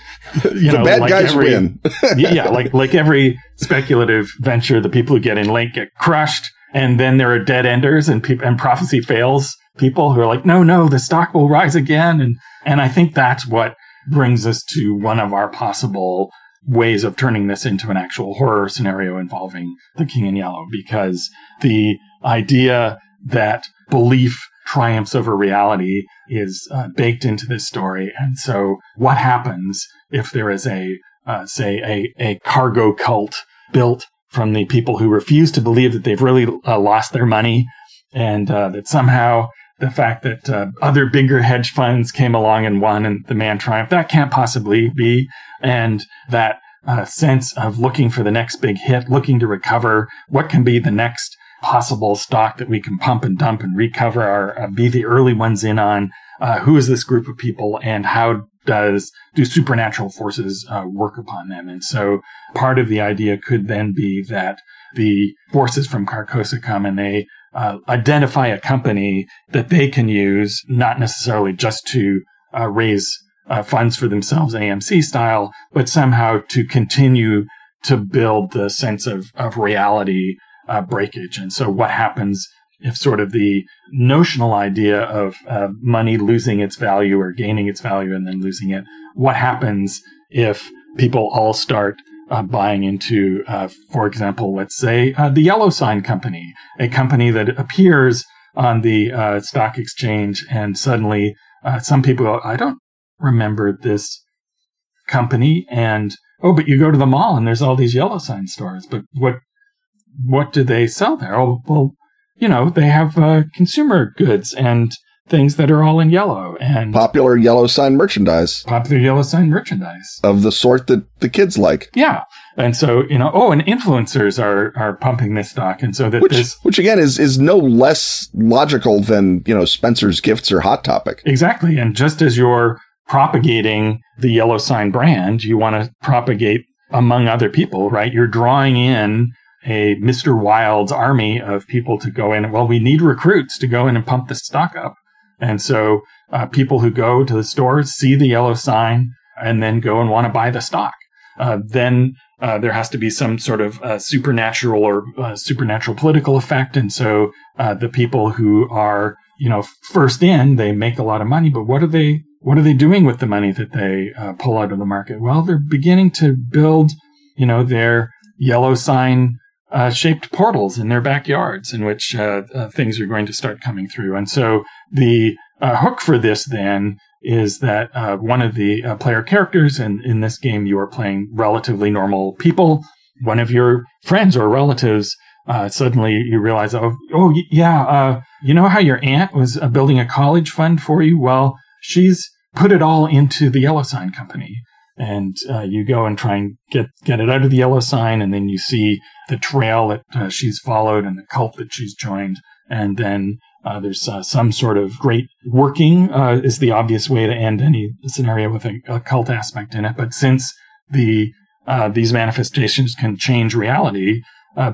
you the know bad like guys every, win. yeah, like like every speculative venture, the people who get in late get crushed, and then there are dead enders, and people and prophecy fails. People who are like, no, no, the stock will rise again, and and I think that's what brings us to one of our possible ways of turning this into an actual horror scenario involving the King in Yellow, because the idea that belief triumphs over reality is uh, baked into this story. And so what happens if there is a, uh, say, a, a cargo cult built from the people who refuse to believe that they've really uh, lost their money and uh, that somehow the fact that uh, other bigger hedge funds came along and won and the man triumphed, that can't possibly be. And that uh, sense of looking for the next big hit, looking to recover, what can be the next possible stock that we can pump and dump and recover our uh, be the early ones in on uh, who is this group of people and how does do supernatural forces uh, work upon them and so part of the idea could then be that the forces from Carcosa come and they uh, identify a company that they can use not necessarily just to uh, raise uh, funds for themselves AMC style but somehow to continue to build the sense of, of reality uh, breakage. And so what happens if sort of the notional idea of uh, money losing its value or gaining its value and then losing it, what happens if people all start uh, buying into, uh, for example, let's say uh, the Yellow Sign Company, a company that appears on the uh, stock exchange, and suddenly uh, some people go, I don't remember this company, and oh, but you go to the mall and there's all these Yellow Sign stores, but what what do they sell there? Oh, well, you know, they have uh, consumer goods and things that are all in yellow and Popular yellow sign merchandise popular yellow sign merchandise. of the sort that the kids like. Yeah. And so, you know, oh, and influencers are, are pumping this stock. And so that Which, this, which again is is no less logical than you know Spencer's gifts or Hot Topic. exactly. And just as you're propagating the yellow sign brand, you want to propagate among other people, right? You're drawing in a Mr. Wild's army of people to go in. Well, we need recruits to go in and pump the stock up. And so uh, people who go to the stores see the yellow sign and then go and want to buy the stock. Uh, then uh, there has to be some sort of uh, supernatural or uh, supernatural political effect. And so uh, the people who are, you know, first in, they make a lot of money, but what are they, what are they doing with the money that they pull out of the market? Well, they're beginning to build, you know, their yellow sign uh, shaped portals in their backyards in which uh, uh, things are going to start coming through. And so the uh, hook for this then is that uh, one of the uh, player characters, and in this game you are playing relatively normal people, one of your friends or relatives. suddenly, you realize, oh, oh, yeah, you know how your aunt was building a college fund for you? Well, she's put it all into the Yellow Sign Company and uh, you go and try and get get it out of the yellow sign, and then you see the trail that uh, she's followed and the cult that she's joined, and then uh, there's uh, some sort of great working uh, is the obvious way to end any scenario with a, a cult aspect in it. But since the uh, these manifestations can change reality,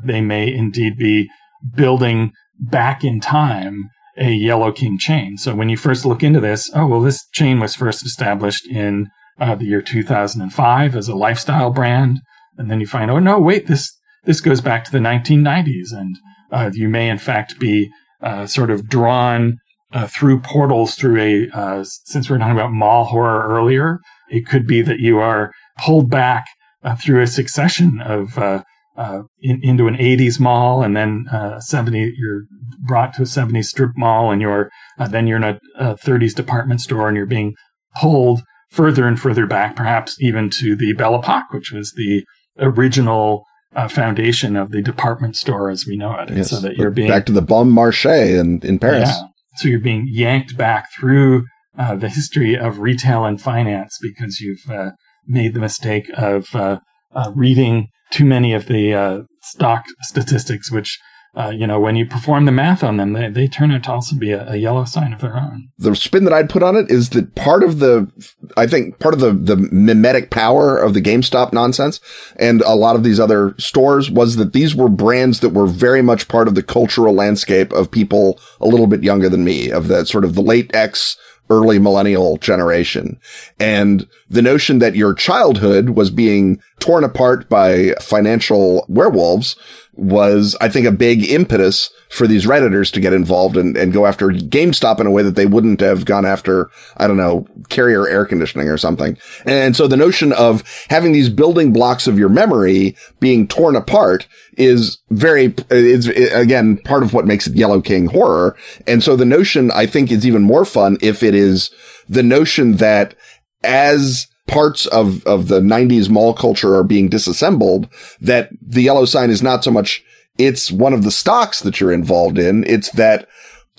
they may indeed be building back in time a Yellow King chain. So when you first look into this, oh well, this chain was first established in uh, the year 2005 as a lifestyle brand. And then you find, oh no, wait, this, this goes back to the 1990s. And uh, you may in fact be uh, sort of drawn uh, through portals through a, uh, since we are talking about mall horror earlier, it could be that you are pulled back uh, through a succession of, in, into an 80s mall and then 70, you're brought to a 70s strip mall and you're, then you're in a, a 30s department store and you're being pulled further and further back, perhaps even to the Belle Epoque, which was the original uh, foundation of the department store as we know it. Yes. So that you're being back to the Bon Marché in, in Paris. Yeah. So you're being yanked back through uh, the history of retail and finance because you've uh, made the mistake of uh, uh reading too many of the uh, stock statistics, which uh, you know, when you perform the math on them, they, they turn out to also be a, a, yellow sign of their own. The spin that I'd put on it is that part of the, I think part of the, the mimetic power of the GameStop nonsense and a lot of these other stores was that these were brands that were very much part of the cultural landscape of people a little bit younger than me, of that sort of the late X early millennial generation. And the notion that your childhood was being torn apart by financial werewolves was, I think, a big impetus for these Redditors to get involved and, and go after GameStop in a way that they wouldn't have gone after, I don't know, carrier air conditioning or something. And so the notion of having these building blocks of your memory being torn apart is very, it's again, part of what makes it Yellow King horror. And so the notion I think is even more fun if it is the notion that as parts of, of the 90s mall culture are being disassembled, that the yellow sign is not so much it's one of the stocks that you're involved in. It's that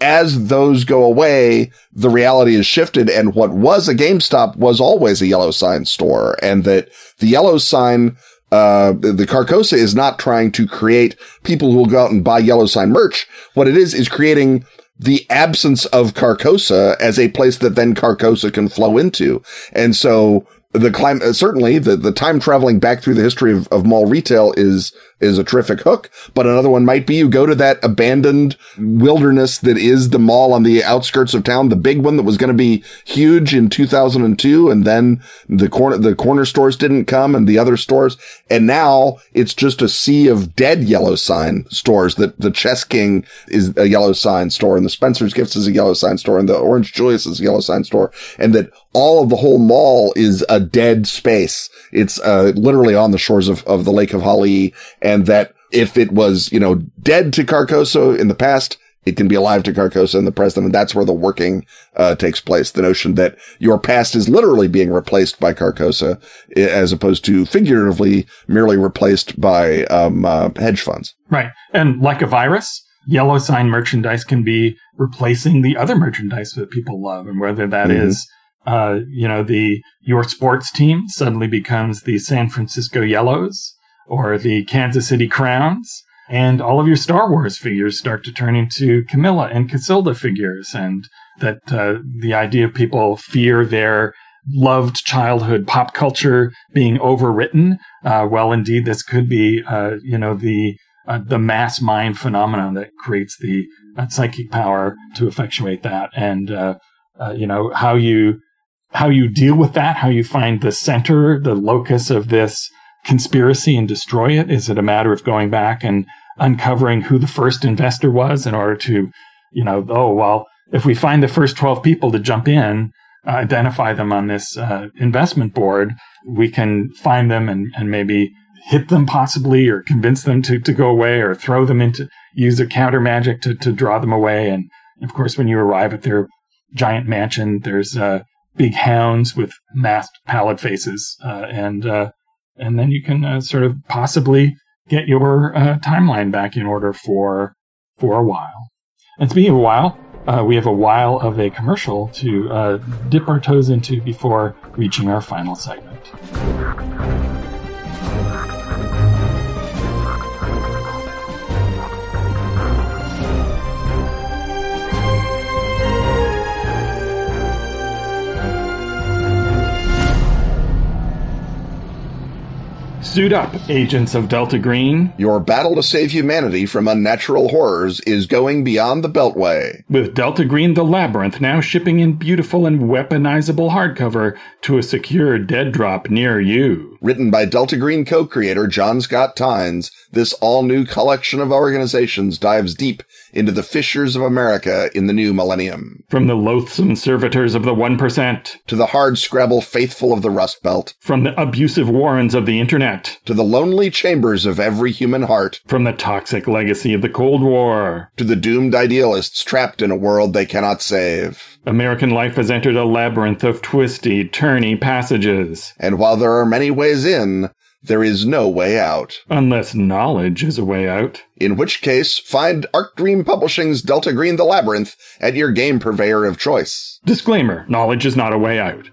as those go away, the reality is shifted and what was a GameStop was always a yellow sign store and that the yellow sign uh, the Carcosa is not trying to create people who will go out and buy yellow sign merch. What it is, is creating the absence of Carcosa as a place that then Carcosa can flow into. And so the climb, uh, certainly the, the time traveling back through the history of, of mall retail is, is a terrific hook. But another one might be you go to that abandoned wilderness that is the mall on the outskirts of town, the big one that was going to be huge in 2002. And then the corner, the corner stores didn't come and the other stores. And now it's just a sea of dead yellow sign stores that the Chess King is a yellow sign store and the Spencer's Gifts is a yellow sign store and the Orange Julius is a yellow sign store. And that all of the whole mall is a dead space. It's uh, literally on the shores of, of the Lake of Hali, and that if it was, you know, dead to Carcosa in the past, it can be alive to Carcosa in the present, and that's where the working uh, takes place. The notion that your past is literally being replaced by Carcosa, as opposed to figuratively merely replaced by um, uh, hedge funds. Right, and like a virus, yellow sign merchandise can be replacing the other merchandise that people love, and whether that mm-hmm. is uh, you know, the your sports team suddenly becomes the San Francisco Yellows or the Kansas City Crowns, and all of your Star Wars figures start to turn into Camilla and Casilda figures, and that uh, the idea of people fear their loved childhood pop culture being overwritten. Uh, well, indeed, this could be, uh, you know, the uh, the mass mind phenomenon that creates the uh, psychic power to effectuate that, and uh, you know how you how you deal with that, how you find the center, the locus of this conspiracy and destroy it? Is it a matter of going back and uncovering who the first investor was in order to, you know, oh, well, if we find the first 12 people to jump in, uh, identify them on this uh, investment board, we can find them and, and maybe hit them possibly or convince them to, to go away or throw them into, use a counter magic to, to draw them away. And of course, when you arrive at their giant mansion, there's, uh, big hounds with masked pallid faces, uh, and uh, and then you can uh, sort of possibly get your uh, timeline back in order for for a while. And speaking of a while, uh, we have a while of a commercial to uh, dip our toes into before reaching our final segment. Suit up, agents of Delta Green. Your battle to save humanity from unnatural horrors is going beyond the Beltway. With Delta Green The Labyrinth now shipping in beautiful and weaponizable hardcover to a secure dead drop near you. Written by Delta Green co-creator John Scott Tynes, this all-new collection of organizations dives deep into the fissures of America in the new millennium. From the loathsome servitors of the 1%, to the hard scrabble faithful of the Rust Belt, from the abusive warrens of the Internet, to the lonely chambers of every human heart, from the toxic legacy of the Cold War, to the doomed idealists trapped in a world they cannot save. American life has entered a labyrinth of twisty, turny passages. And while there are many ways in, there is no way out. Unless knowledge is a way out. In which case, find Arc Dream Publishing's Delta Green the Labyrinth at your game purveyor of choice. Disclaimer knowledge is not a way out.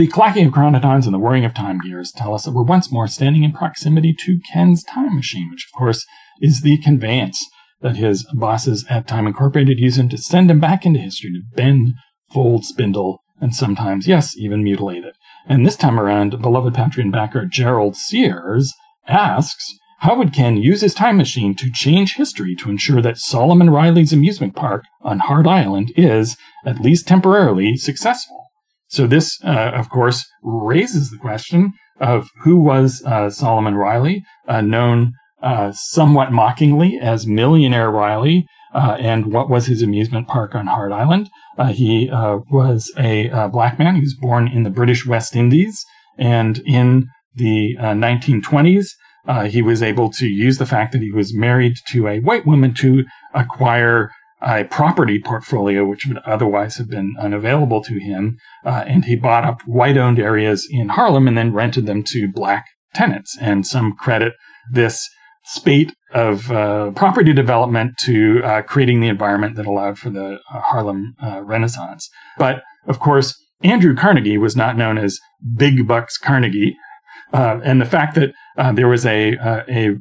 The clacking of chronodons and the whirring of time gears tell us that we're once more standing in proximity to Ken's time machine, which, of course, is the conveyance that his bosses at Time Incorporated use him to send him back into history to bend, fold, spindle, and sometimes, yes, even mutilate it. And this time around, beloved Patreon backer Gerald Sears asks, how would Ken use his time machine to change history to ensure that Solomon Riley's amusement park on Hart Island is, at least temporarily, successful? So this, uh, of course, raises the question of who was uh, Solomon Riley, uh, known uh, somewhat mockingly as Millionaire Riley, uh, and what was his amusement park on Hart Island. Uh, he was a black man. He was born in the British West Indies, and in the 1920s, he was able to use the fact that he was married to a white woman to acquire a property portfolio which would otherwise have been unavailable to him. Uh, and he bought up white owned areas in Harlem and then rented them to black tenants. And some credit this spate of uh, property development to uh, creating the environment that allowed for the uh, Harlem uh, Renaissance. But of course, Andrew Carnegie was not known as Big Bucks Carnegie. Uh, and the fact that there was a, a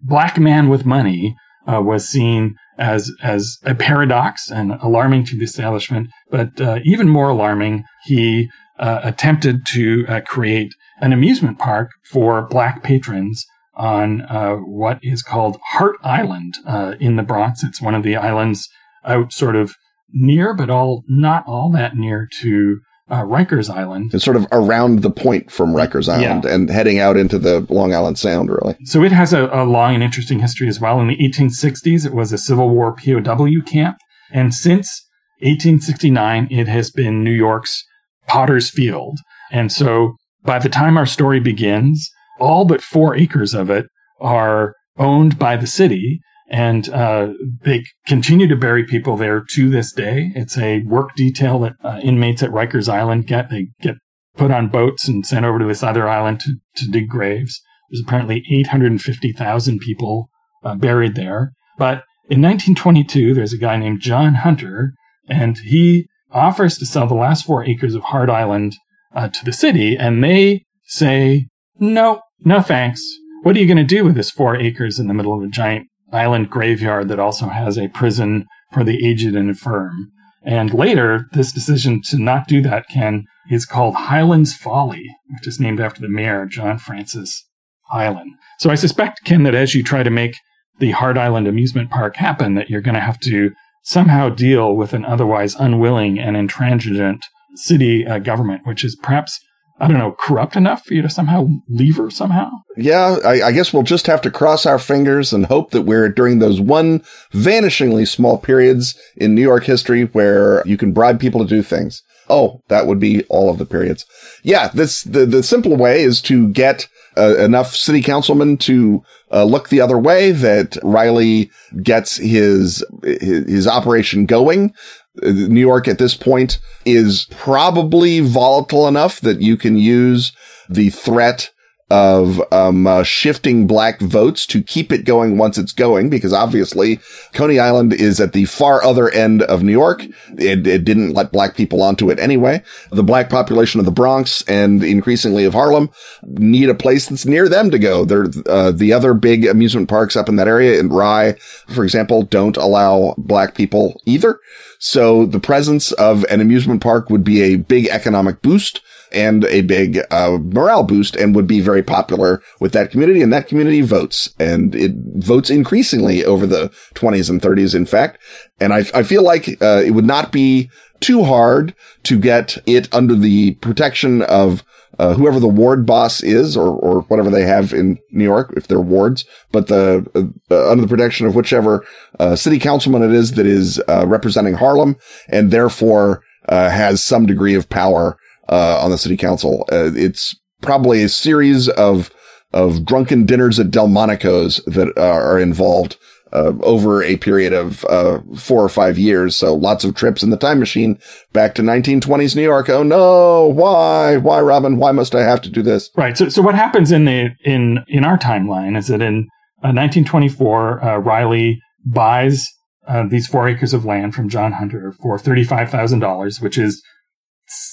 black man with money was seen as as a paradox and alarming to the establishment. But uh, even more alarming, he uh, attempted to uh, create an amusement park for black patrons on uh, what is called Hart Island uh, in the Bronx. It's one of the islands out sort of near, but all not all that near to uh, Rikers Island. It's sort of around the point from Rikers Island yeah. and heading out into the Long Island Sound, really. So it has a, a, long and interesting history as well. In the 1860s, it was a Civil War POW camp. And since 1869, it has been New York's Potter's Field. And so by the time our story begins, all but four acres of it are owned by the city and uh, they continue to bury people there to this day. It's a work detail that uh, inmates at Rikers Island get. They get put on boats and sent over to this other island to, to dig graves. There's apparently 850,000 people uh, buried there. But in 1922, there's a guy named John Hunter, and he offers to sell the last four acres of Hart Island uh, to the city, and they say, no, no thanks. What are you going to do with this four acres in the middle of a giant island graveyard that also has a prison for the aged and infirm. And later, this decision to not do that Ken, is called Hylan's Folly, which is named after the mayor, John Francis Hylan. So I suspect, Ken, that as you try to make the Hart Island amusement park happen, that you're going to have to somehow deal with an otherwise unwilling and intransigent city uh, government, which is perhaps I don't know, corrupt enough for you to somehow leave her somehow? Yeah, I, I, guess we'll just have to cross our fingers and hope that we're during those one vanishingly small periods in New York history where you can bribe people to do things. Oh, that would be all of the periods. Yeah, this the the simple way is to get uh, enough city councilmen to uh, look the other way that Riley gets his, his, his operation going New York at this point is probably volatile enough that you can use the threat of um, uh, shifting black votes to keep it going once it's going, because obviously Coney Island is at the far other end of New York. It, it, didn't let black people onto it anyway. The black population of the Bronx and increasingly of Harlem need a place that's near them to go. They're, uh, the other big amusement parks up in that area in Rye, for example, don't allow black people either. So the presence of an amusement park would be a big economic boost and a big uh, morale boost and would be very popular with that community. And that community votes and it votes increasingly over the 20s and 30s, in fact. And I, I feel like uh, it would not be too hard to get it under the protection of uh, whoever the ward boss is or, or whatever they have in New York, if they're wards, but the, uh, under the protection of whichever, uh, city councilman it is that is, uh, representing Harlem and therefore, uh, has some degree of power, uh, on the city council. it's probably a series of, of drunken dinners at Delmonico's that are involved uh, over a period of uh, four or five years. So lots of trips in the time machine back to 1920s New York. Oh no, why, why, Robin? Why must I have to do this? Right. So, so what happens in the in in our timeline is that in 1924, uh, Riley buys uh, these four acres of land from John Hunter for $35,000, which is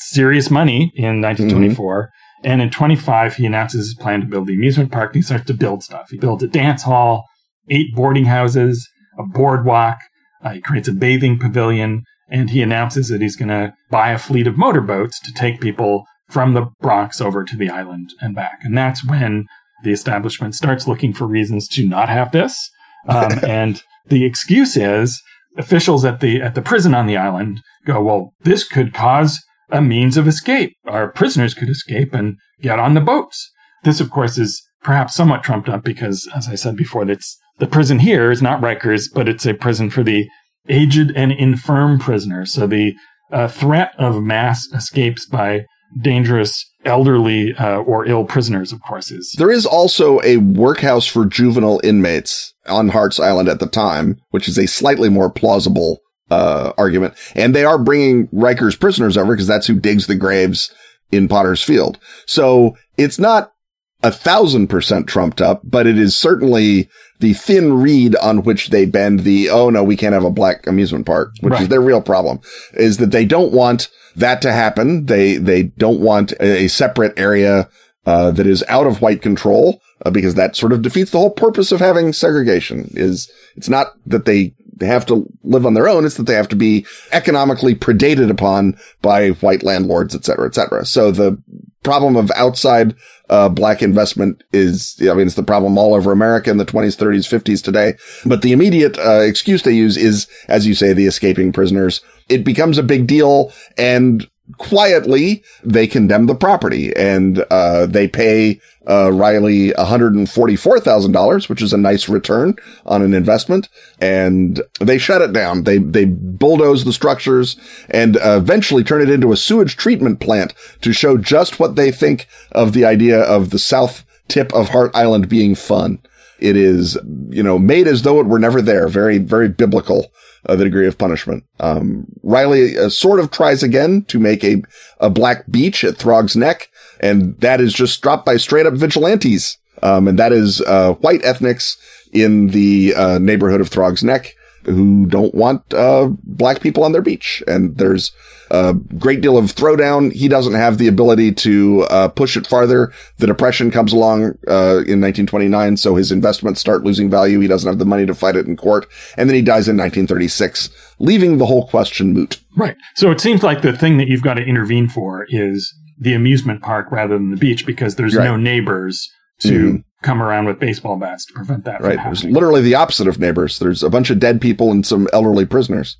serious money in 1924. Mm-hmm. And in 25, he announces his plan to build the amusement park. And he starts to build stuff. He builds a dance hall, eight boarding houses, a boardwalk. Uh, he creates a bathing pavilion, and he announces that he's going to buy a fleet of motorboats to take people from the Bronx over to the island and back. And that's when the establishment starts looking for reasons to not have this. Um, and the excuse is officials at the at the prison on the island go, well, this could cause a means of escape. Our prisoners could escape and get on the boats. This, of course, is perhaps somewhat trumped up because, as I said before, that's the prison here is not Rikers, but it's a prison for the aged and infirm prisoners. So the uh, threat of mass escapes by dangerous elderly uh, or ill prisoners, of course, is. There is also a workhouse for juvenile inmates on Hart's Island at the time, which is a slightly more plausible uh, argument. And they are bringing Riker's prisoners over because that's who digs the graves in Potter's Field. So it's not a thousand percent trumped up, but it is certainly the thin reed on which they bend the, oh no, we can't have a black amusement park, which right. is their real problem is that they don't want that to happen. They, they don't want a, separate area, uh, that is out of white control, uh, because that sort of defeats the whole purpose of having segregation is it's not that they they have to live on their own. It's that they have to be economically predated upon by white landlords, et cetera, et cetera. So the problem of outside uh, black investment is, I mean, it's the problem all over America in the 20s, 30s, 50s today. But the immediate uh, excuse they use is, as you say, the escaping prisoners. It becomes a big deal and quietly they condemn the property and uh, they pay uh, Riley $144,000, which is a nice return on an investment. And they shut it down. They, they bulldoze the structures and uh, eventually turn it into a sewage treatment plant to show just what they think of the idea of the south tip of Hart Island being fun. It is, you know, made as though it were never there. Very, very biblical uh, the degree of punishment. Um, Riley uh, sort of tries again to make a, a black beach at Throg's Neck, and that is just dropped by straight up vigilantes. Um, and that is, uh, white ethnics in the, uh, neighborhood of Throg's Neck who don't want, uh, black people on their beach. And there's, a great deal of throwdown. He doesn't have the ability to uh, push it farther. The depression comes along uh, in 1929, so his investments start losing value. He doesn't have the money to fight it in court, and then he dies in 1936, leaving the whole question moot. Right. So it seems like the thing that you've got to intervene for is the amusement park rather than the beach because there's right. no neighbors to mm-hmm. Come around with baseball bats to prevent that right. There's literally the opposite of neighbors. There's a bunch of dead people and some elderly prisoners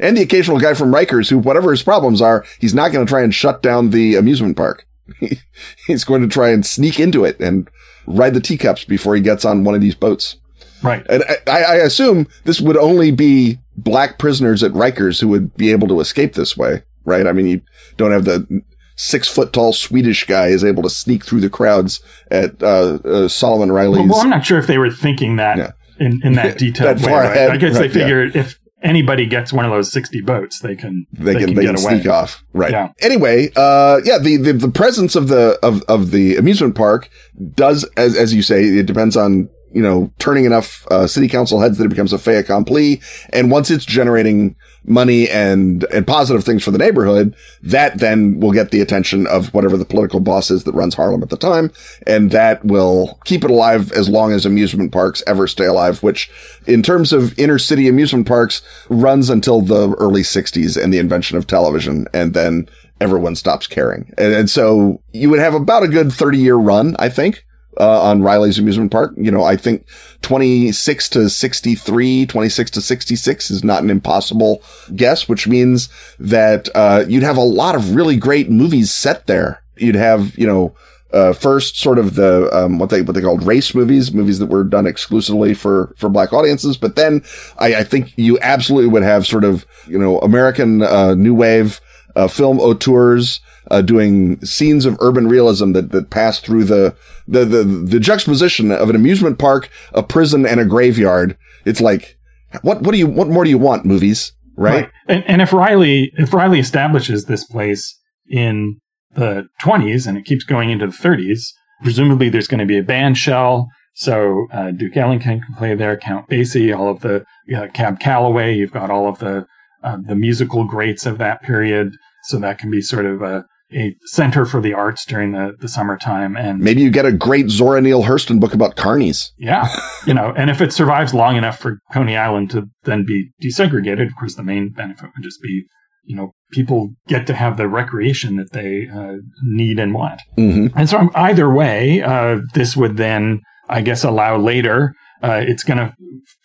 and the occasional guy from Rikers who, whatever his problems are, he's not going to try and shut down the amusement park. he's going to try and sneak into it and ride the teacups before he gets on one of these boats. Right. And I, I assume this would only be black prisoners at Rikers who would be able to escape this way, right? I mean, you don't have the six foot tall Swedish guy is able to sneak through the crowds at uh, uh, Solomon Riley's. Well, well, I'm not sure if they were thinking that yeah. in, in that detail. that way, right? I guess right, they figured yeah. if anybody gets one of those 60 boats, they can, they, they can, can, they can sneak off. Right. Yeah. Anyway, uh, yeah, the, the, the presence of the, of, of the amusement park does, as, as you say, it depends on you know, turning enough uh, city council heads that it becomes a fait accompli. And once it's generating money and and positive things for the neighborhood, that then will get the attention of whatever the political boss is that runs Harlem at the time, and that will keep it alive as long as amusement parks ever stay alive. Which, in terms of inner city amusement parks, runs until the early '60s and the invention of television, and then everyone stops caring. And, and so you would have about a good 30 year run, I think uh, on Riley's amusement park. You know, I think 26 to 63, 26 to 66 is not an impossible guess, which means that, uh, you'd have a lot of really great movies set there. You'd have, you know, uh, first sort of the um, what they what they called race movies, movies that were done exclusively for for black audiences. But then I, I think you absolutely would have sort of you know American uh, new wave uh, film auteurs uh, doing scenes of urban realism that, that pass through the, the, the, the juxtaposition of an amusement park, a prison, and a graveyard. It's like, what, what do you, what more do you want, movies? Right. right. And, and if Riley, if Riley establishes this place in the 20s and it keeps going into the 30s, presumably there's going to be a band shell. So uh, Duke Ellington can play there, Count Basie, all of the uh, Cab Calloway. You've got all of the uh, the musical greats of that period. So that can be sort of a, a center for the arts during the, the summertime. And maybe you get a great Zora Neale Hurston book about carnies. Yeah. you know, and if it survives long enough for Coney Island to then be desegregated, of course, the main benefit would just be, you know, people get to have the recreation that they uh, need and want. Mm-hmm. And so either way, uh, this would then, I guess, allow later, uh, it's going to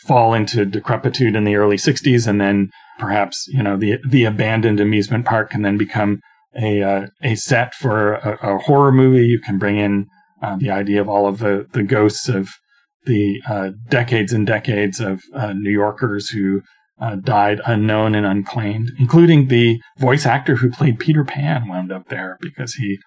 fall into decrepitude in the early 60s and then perhaps you know the the abandoned amusement park can then become a uh, a set for a, a, horror movie. You can bring in uh, the idea of all of the the ghosts of the uh, decades and decades of uh, New Yorkers who uh, died unknown and unclaimed, including the voice actor who played Peter Pan wound up there because he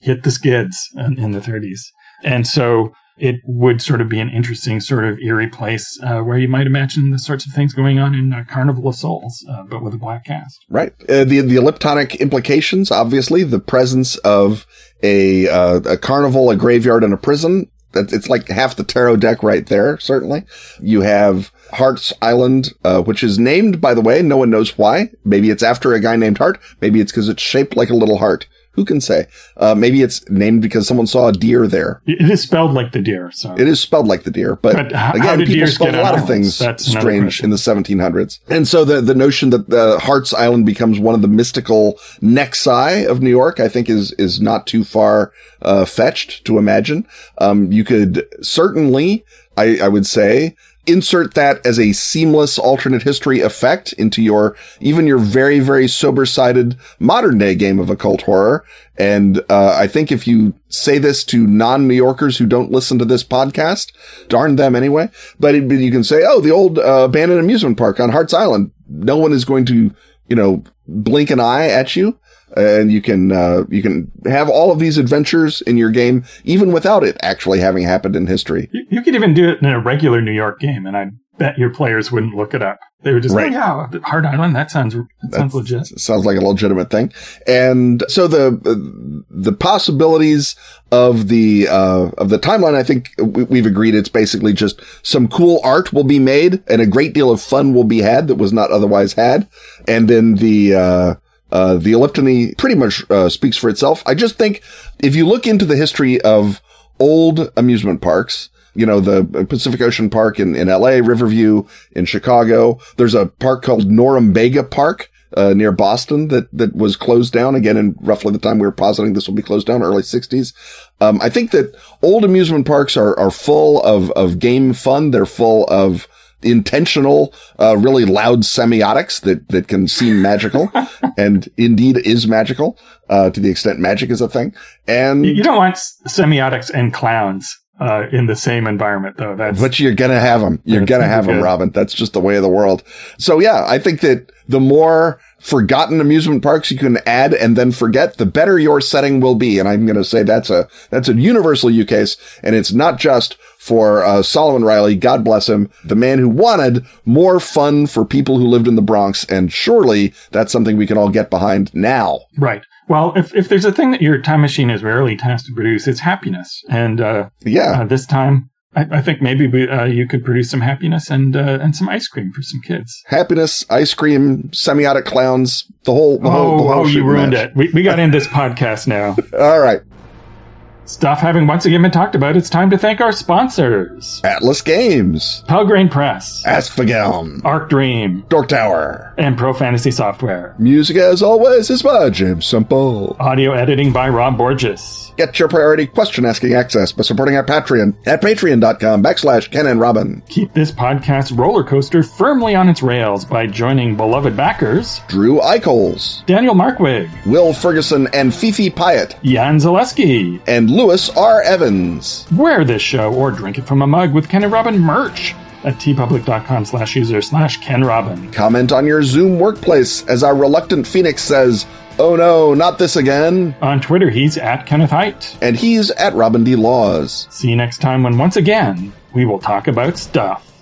hit the skids in, in the 30s. And so it would sort of be an interesting, sort of eerie place uh, where you might imagine the sorts of things going on in uh, Carnival of Souls, uh, but with a black cast. Right. Uh, the the elliptonic implications, obviously, the presence of a uh, a carnival, a graveyard, and a prison. It's like half the tarot deck right there. Certainly, you have Hart's Island, which is named, by the way, no one knows why. Maybe it's after a guy named Hart. Maybe it's because it's shaped like a little heart. Who can say? Uh, maybe it's named because someone saw a deer there. It is spelled like the deer. So it is spelled like the deer, but, but how, again, how people spelled a lot of things That's strange in the 1700s. And so the the notion that the Hart's Island becomes one of the mystical nexi of New York, I think, is is not too far uh, fetched to imagine. Um, you could certainly, I, I would say, insert that as a seamless alternate history effect into your, even your very, very sober sided modern day game of occult horror. And, uh, I think if you say this to non New Yorkers who don't listen to this podcast, darn them anyway. But, it, you can say, oh, the old, uh, abandoned amusement park on Hart's Island. No one is going to, you know, blink an eye at you and you can uh, you can have all of these adventures in your game even without it actually having happened in history. You, you could even do it in a regular New York game, and I bet your players wouldn't look it up. They would just right. oh, yeah, Hart Island. That sounds that sounds legit. Sounds like a legitimate thing. And so the the possibilities of the uh, of the timeline, I think we've agreed it's basically just some cool art will be made and a great deal of fun will be had that was not otherwise had, and then the uh, uh, the elliptony pretty much uh, speaks for itself. I just think if you look into the history of old amusement parks, you know, the Pacific Ocean Park in, in LA, Riverview in Chicago, there's a park called Norumbega Park. Uh, near Boston that, that was closed down again in roughly the time we were positing this will be closed down early sixties. Um, I think that old amusement parks are, are full of, of game fun. They're full of, intentional, uh, really loud semiotics that, that can seem magical and indeed is magical, uh, to the extent magic is a thing. And you don't want semiotics and clowns. Uh, in the same environment though. That's, but you're going to have them. You're going to have them, Robin. That's just the way of the world. So yeah, I think that the more forgotten amusement parks you can add and then forget, the better your setting will be. And I'm going to say that's a, that's a universal use case. And it's not just for uh, Solomon Riley, God bless him, the man who wanted more fun for people who lived in the Bronx. And surely that's something we can all get behind now. Right. Well, if, if there's a thing that your time machine is rarely tasked to produce, it's happiness. And uh, yeah, uh, this time I, think maybe we, uh, you could produce some happiness and uh, and some ice cream for some kids. Happiness, ice cream, semiotic clowns, the whole. The oh, whole, the whole oh, you ruined match. it. We, we got in this podcast now. All right. Stuff having once again been talked about, it's time to thank our sponsors. Atlas Games. Pelgrane Press. Askfageln. Arc Dream. Dork Tower. And Pro Fantasy Software. Music as always is by Jim Simple. Audio editing by Rob Borges. Get your priority question asking access by supporting our Patreon at patreon.com backslash Ken and Robin. Keep this podcast roller coaster firmly on its rails by joining beloved backers Drew Eichholz, Daniel Markwig, Will Ferguson and Fifi Pyatt, Jan Zaleski, and Lewis R. Evans. Wear this show or drink it from a mug with Ken and Robin merch at teepublic.com slash user slash Ken Robin. Comment on your Zoom workplace as our reluctant Phoenix says, Oh no, not this again. On Twitter, he's at Kenneth Hite. And he's at Robin D. Laws. See you next time when once again we will talk about stuff.